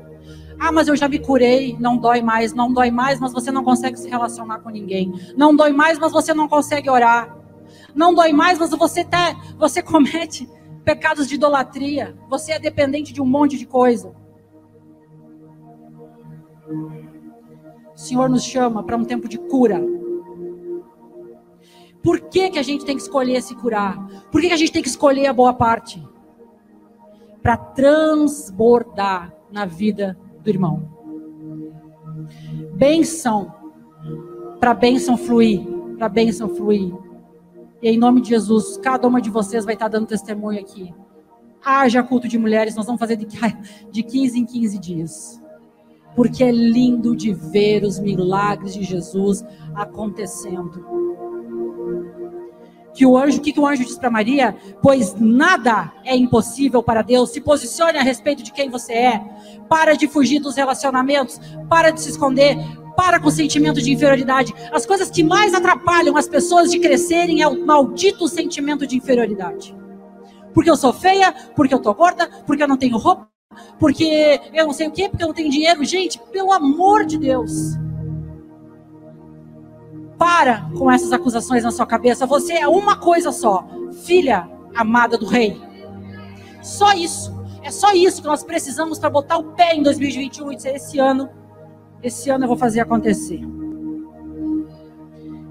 Ah, mas eu já me curei, não dói mais, não dói mais, mas você não consegue se relacionar com ninguém. Não dói mais, mas você não consegue orar. Não dói mais, mas você tá, você comete pecados de idolatria. Você é dependente de um monte de coisa. O Senhor nos chama para um tempo de cura. Por que, que a gente tem que escolher se curar? Por que, que a gente tem que escolher a boa parte? Para transbordar na vida do irmão. Benção, para bênção fluir, para bênção fluir. E em nome de Jesus, cada uma de vocês vai estar dando testemunho aqui. Haja culto de mulheres, nós vamos fazer de, de 15 em 15 dias. Porque é lindo de ver os milagres de Jesus acontecendo que o anjo, o que, que o anjo diz para Maria? Pois nada é impossível para Deus. Se posicione a respeito de quem você é. Para de fugir dos relacionamentos. Para de se esconder. Para com o sentimento de inferioridade. As coisas que mais atrapalham as pessoas de crescerem é o maldito sentimento de inferioridade. Porque eu sou feia, porque eu tô gorda, porque eu não tenho roupa, porque eu não sei o quê, porque eu não tenho dinheiro. Gente, pelo amor de Deus. Para com essas acusações na sua cabeça. Você é uma coisa só, filha amada do rei. Só isso. É só isso que nós precisamos para botar o pé em 2021 e dizer: esse ano, esse ano eu vou fazer acontecer.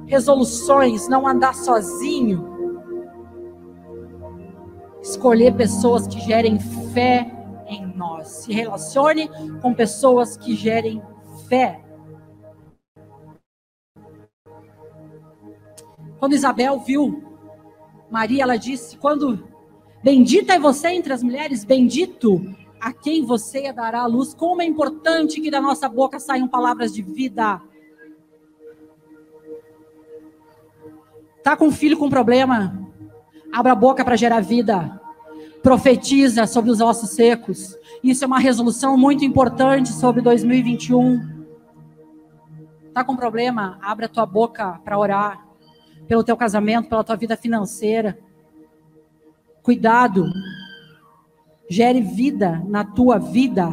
Resoluções, não andar sozinho. Escolher pessoas que gerem fé em nós. Se relacione com pessoas que gerem fé. Quando Isabel viu Maria, ela disse: Quando bendita é você entre as mulheres, bendito a quem você dará a luz. Como é importante que da nossa boca saiam palavras de vida. Tá com um filho com problema? Abra a boca para gerar vida. Profetiza sobre os ossos secos. Isso é uma resolução muito importante sobre 2021. Tá com problema? Abra a tua boca para orar pelo teu casamento, pela tua vida financeira. Cuidado. Gere vida na tua vida.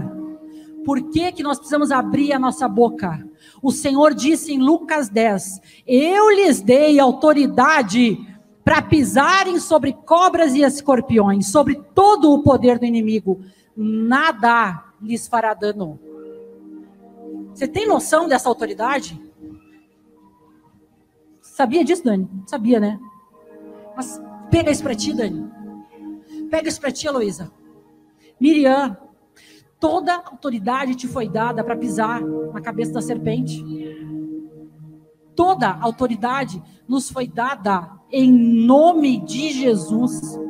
Por que, que nós precisamos abrir a nossa boca? O Senhor disse em Lucas 10: Eu lhes dei autoridade para pisarem sobre cobras e escorpiões, sobre todo o poder do inimigo. Nada lhes fará dano. Você tem noção dessa autoridade? Sabia disso, Dani? Sabia, né? Mas pega isso para ti, Dani. Pega isso para ti, Heloísa. Miriam, toda autoridade te foi dada para pisar na cabeça da serpente. Toda autoridade nos foi dada em nome de Jesus.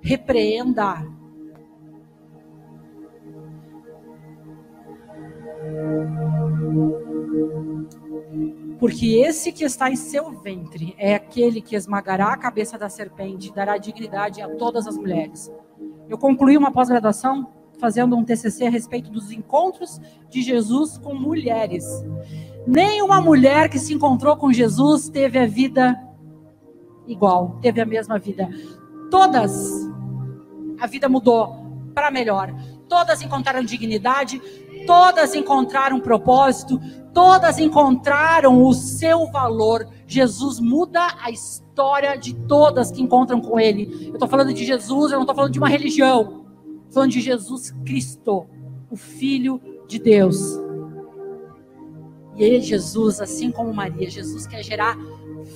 Repreenda. Porque esse que está em seu ventre é aquele que esmagará a cabeça da serpente e dará dignidade a todas as mulheres. Eu concluí uma pós-graduação fazendo um TCC a respeito dos encontros de Jesus com mulheres. Nenhuma mulher que se encontrou com Jesus teve a vida igual, teve a mesma vida. Todas, a vida mudou. para melhor. Todas encontraram dignidade, todas encontraram propósito, todas encontraram o seu valor. Jesus muda a história de todas que encontram com Ele. Eu estou falando de Jesus, eu não estou falando de uma religião. Estou falando de Jesus Cristo, o Filho de Deus. E ele, Jesus, assim como Maria, Jesus quer gerar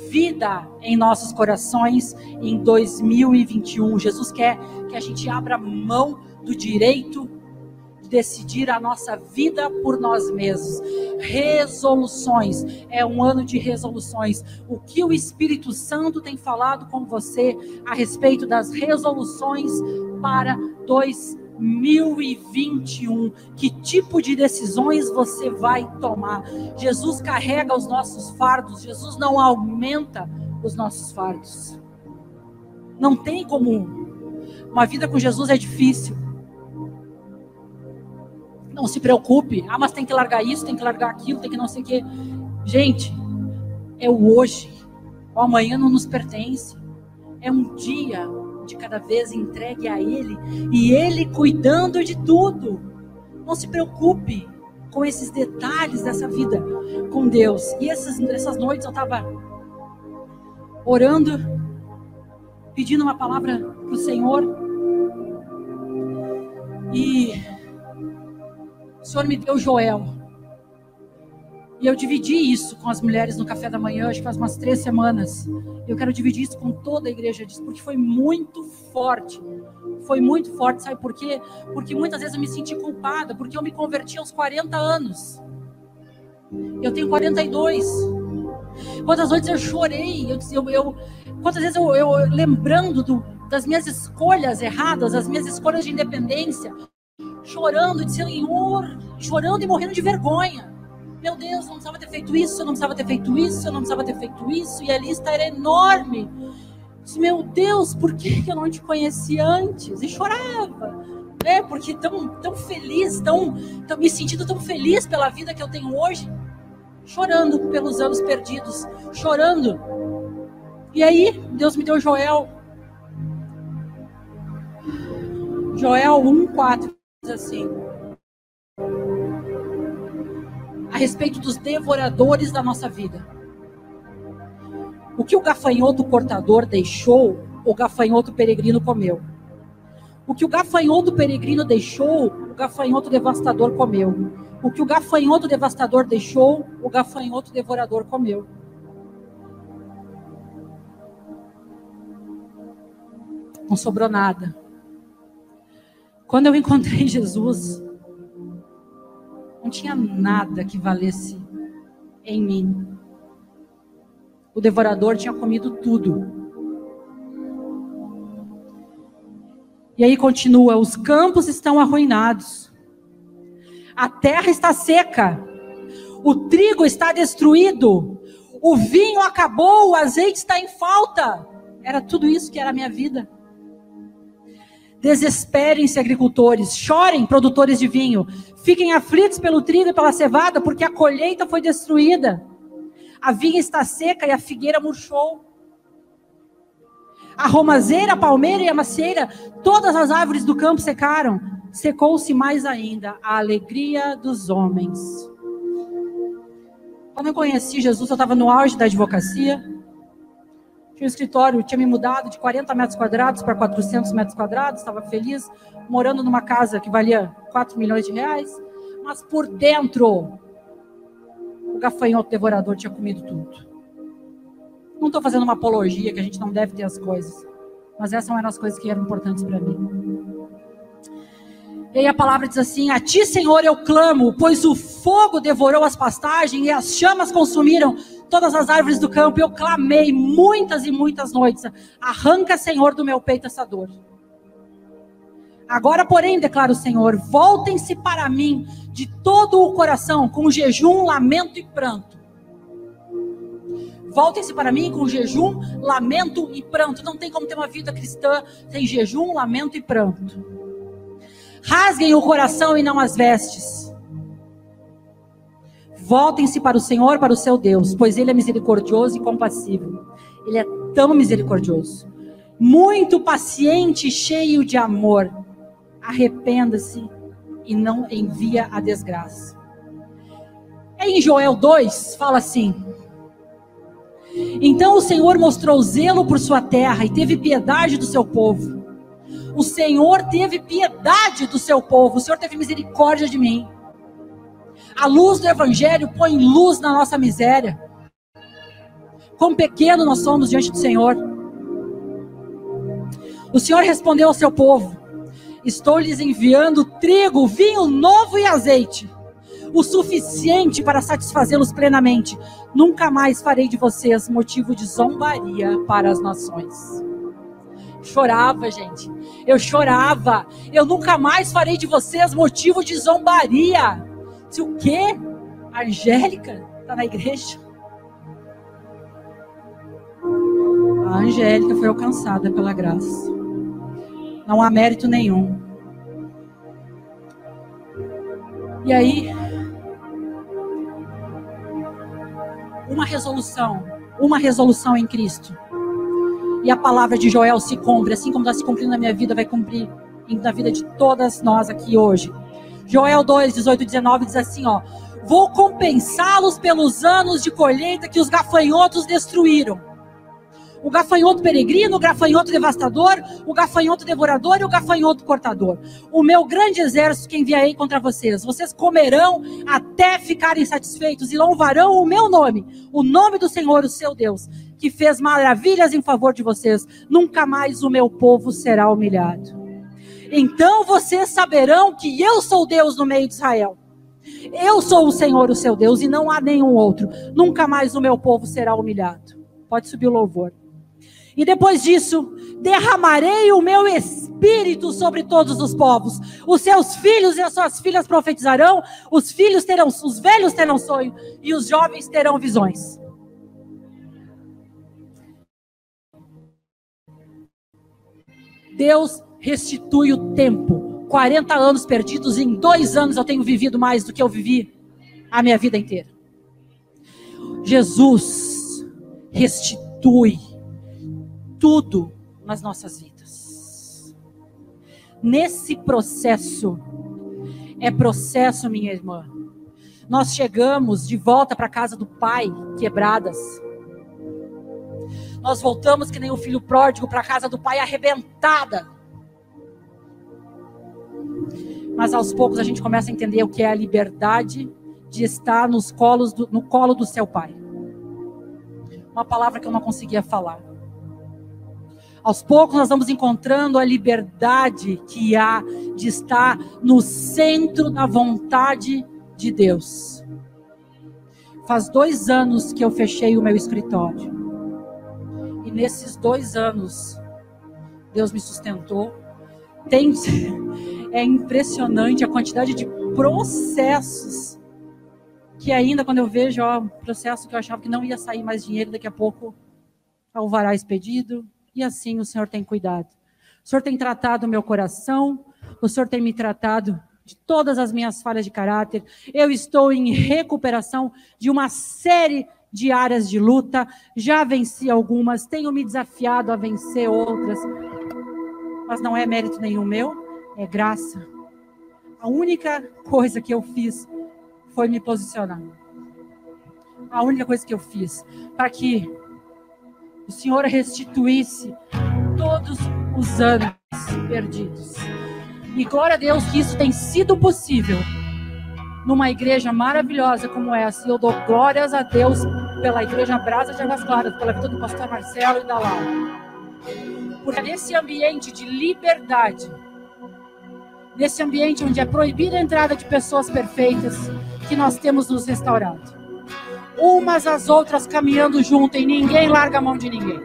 vida em nossos corações em 2021. Jesus quer que a gente abra mão do direito decidir a nossa vida por nós mesmos. Resoluções. É um ano de resoluções. O que o Espírito Santo tem falado com você a respeito das resoluções para 2021? Que tipo de decisões você vai tomar? Jesus carrega os nossos fardos. Jesus não aumenta os nossos fardos. Não tem como. Uma vida com Jesus é difícil. Não se preocupe. Ah, mas tem que largar isso, tem que largar aquilo, tem que não sei o quê. Gente, é o hoje. O amanhã não nos pertence. É um dia de cada vez entregue a Ele e Ele cuidando de tudo. Não se preocupe com esses detalhes dessa vida com Deus. E essas, essas noites eu estava orando, pedindo uma palavra para o Senhor. E o Senhor me deu Joel. E eu dividi isso com as mulheres no café da manhã, acho que faz umas três semanas. Eu quero dividir isso com toda a igreja disso, porque foi muito forte. Foi muito forte, sabe por quê? Porque muitas vezes eu me senti culpada, porque eu me converti aos 40 anos. Eu tenho 42. Quantas noites eu chorei, eu, eu, eu quantas vezes eu, eu lembrando do, das minhas escolhas erradas, as minhas escolhas de independência, chorando, de Senhor, chorando e morrendo de vergonha. Meu Deus, eu não precisava ter feito isso, eu não precisava ter feito isso, eu não precisava ter feito isso, e a lista era enorme. Disse, meu Deus, por que eu não te conheci antes? E chorava, né? Porque tão, tão feliz, tão, tão me sentindo tão feliz pela vida que eu tenho hoje, chorando pelos anos perdidos, chorando. E aí, Deus me deu Joel. Joel 1:4 diz assim: a respeito dos devoradores da nossa vida. O que o gafanhoto cortador deixou, o gafanhoto peregrino comeu. O que o gafanhoto peregrino deixou, o gafanhoto devastador comeu. O que o gafanhoto devastador deixou, o gafanhoto devorador comeu. Não sobrou nada. Quando eu encontrei Jesus, não tinha nada que valesse em mim. O devorador tinha comido tudo. E aí continua: os campos estão arruinados, a terra está seca, o trigo está destruído, o vinho acabou, o azeite está em falta. Era tudo isso que era a minha vida. Desesperem-se, agricultores, chorem, produtores de vinho, fiquem aflitos pelo trigo e pela cevada, porque a colheita foi destruída. A vinha está seca e a figueira murchou. A romazeira, a palmeira e a macieira, todas as árvores do campo secaram. Secou-se mais ainda a alegria dos homens. Quando eu conheci Jesus, eu estava no auge da advocacia. Tinha um escritório, tinha me mudado de 40 metros quadrados para 400 metros quadrados, estava feliz, morando numa casa que valia 4 milhões de reais, mas por dentro, o gafanhoto devorador tinha comido tudo. Não estou fazendo uma apologia que a gente não deve ter as coisas, mas essas eram as coisas que eram importantes para mim. E aí a palavra diz assim: A ti, Senhor, eu clamo, pois o fogo devorou as pastagens e as chamas consumiram todas as árvores do campo, eu clamei muitas e muitas noites. Arranca, Senhor, do meu peito essa dor. Agora, porém, declara o Senhor: voltem-se para mim de todo o coração, com jejum, lamento e pranto. Voltem-se para mim com jejum, lamento e pranto. Não tem como ter uma vida cristã sem jejum, lamento e pranto. Rasguem o coração e não as vestes Voltem-se para o Senhor, para o seu Deus, pois Ele é misericordioso e compassivo. Ele é tão misericordioso, muito paciente cheio de amor. arrependa-se e não envia a desgraça. Em Joel 2, fala assim: Então o Senhor mostrou zelo por sua terra e teve piedade do seu povo. O Senhor teve piedade do seu povo, o Senhor teve misericórdia de mim. A luz do Evangelho põe luz na nossa miséria. Quão pequeno nós somos diante do Senhor. O Senhor respondeu ao seu povo: Estou lhes enviando trigo, vinho novo e azeite, o suficiente para satisfazê-los plenamente. Nunca mais farei de vocês motivo de zombaria para as nações. Chorava, gente. Eu chorava. Eu nunca mais farei de vocês motivo de zombaria. Se o quê? A Angélica está na igreja? A Angélica foi alcançada pela graça. Não há mérito nenhum. E aí, uma resolução, uma resolução em Cristo. E a palavra de Joel se cumpre, assim como está se cumprindo na minha vida, vai cumprir na vida de todas nós aqui hoje. Joel 2, 18 e 19 diz assim: ó, vou compensá-los pelos anos de colheita que os gafanhotos destruíram o gafanhoto peregrino, o gafanhoto devastador, o gafanhoto devorador e o gafanhoto cortador. O meu grande exército que enviarei contra vocês. Vocês comerão até ficarem satisfeitos e louvarão o meu nome, o nome do Senhor, o seu Deus, que fez maravilhas em favor de vocês. Nunca mais o meu povo será humilhado. Então vocês saberão que eu sou Deus no meio de Israel. Eu sou o Senhor, o seu Deus, e não há nenhum outro. Nunca mais o meu povo será humilhado. Pode subir o louvor. E depois disso, derramarei o meu espírito sobre todos os povos. Os seus filhos e as suas filhas profetizarão, os filhos terão, os velhos terão sonho e os jovens terão visões. Deus restitui o tempo. 40 anos perdidos, em dois anos eu tenho vivido mais do que eu vivi a minha vida inteira. Jesus restitui tudo nas nossas vidas. Nesse processo, é processo, minha irmã. Nós chegamos de volta para a casa do Pai, quebradas. Nós voltamos que nem o filho pródigo para a casa do Pai arrebentada. Mas aos poucos a gente começa a entender o que é a liberdade de estar nos colos do, no colo do seu Pai. Uma palavra que eu não conseguia falar. Aos poucos nós vamos encontrando a liberdade que há de estar no centro da vontade de Deus. Faz dois anos que eu fechei o meu escritório. E nesses dois anos, Deus me sustentou. Tem, é impressionante a quantidade de processos que ainda quando eu vejo, ó, processo que eu achava que não ia sair mais dinheiro, daqui a pouco alvará expedido, e assim o Senhor tem cuidado. O Senhor tem tratado o meu coração, o Senhor tem me tratado de todas as minhas falhas de caráter. Eu estou em recuperação de uma série de áreas de luta. Já venci algumas, tenho me desafiado a vencer outras. Mas não é mérito nenhum meu, é graça. A única coisa que eu fiz foi me posicionar. A única coisa que eu fiz para que o Senhor restituísse todos os anos perdidos. E glória a Deus que isso tem sido possível numa igreja maravilhosa como essa. E eu dou glórias a Deus pela igreja Brasa de Águas Claras, pela vida do pastor Marcelo e da Laura. Porque nesse ambiente de liberdade, nesse ambiente onde é proibida a entrada de pessoas perfeitas, que nós temos nos restaurado umas às outras caminhando junto e ninguém larga a mão de ninguém.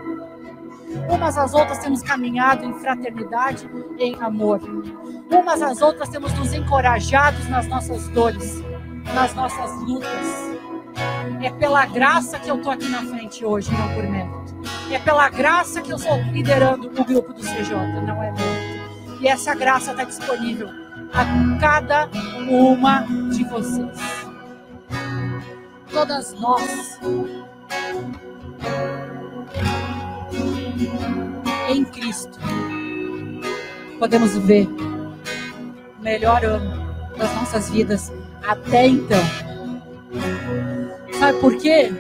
Umas às outras temos caminhado em fraternidade em amor. Umas às outras temos nos encorajados nas nossas dores, nas nossas lutas. É pela graça que eu estou aqui na frente hoje, não por mérito. É pela graça que eu estou liderando o grupo do CJ, não é mérito. E essa graça está disponível a cada uma de vocês todas nós. Em Cristo, podemos ver o melhor ano das nossas vidas até então. Sabe por quê?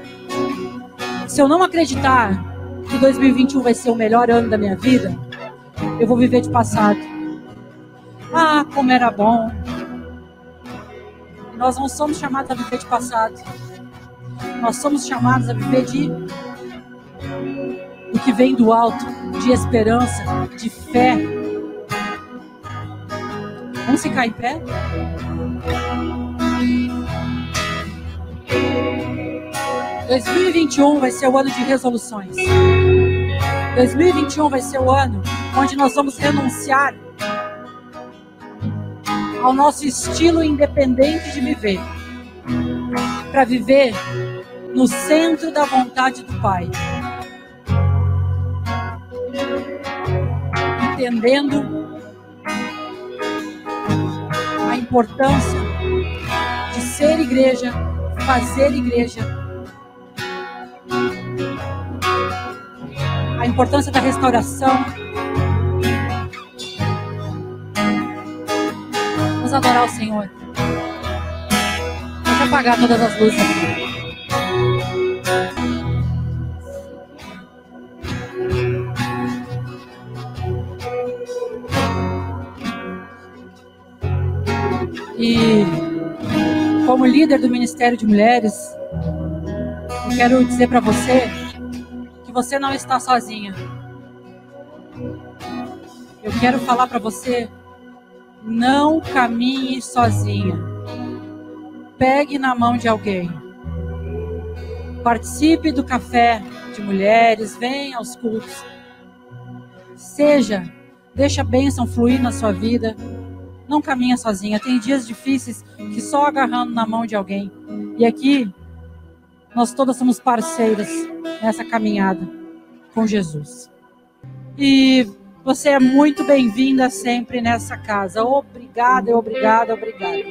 Se eu não acreditar que 2021 vai ser o melhor ano da minha vida, eu vou viver de passado. Ah, como era bom. Nós não somos chamados a viver de passado. Nós somos chamados a viver de o que vem do alto, de esperança, de fé. Vamos ficar em pé? ...2021 vai ser o ano de resoluções. 2021 vai ser o ano onde nós vamos renunciar ao nosso estilo independente de viver, para viver no centro da vontade do Pai. Entendendo a importância de ser igreja, fazer igreja, a importância da restauração. Vamos adorar o Senhor. Vamos apagar todas as luzes aqui. E como líder do Ministério de Mulheres, eu quero dizer para você que você não está sozinha. Eu quero falar para você, não caminhe sozinha. Pegue na mão de alguém. Participe do café de mulheres, venha aos cultos. Seja, deixa a bênção fluir na sua vida não caminha sozinha. Tem dias difíceis que só agarrando na mão de alguém. E aqui, nós todas somos parceiras nessa caminhada com Jesus. E você é muito bem-vinda sempre nessa casa. Obrigada, obrigada, obrigada.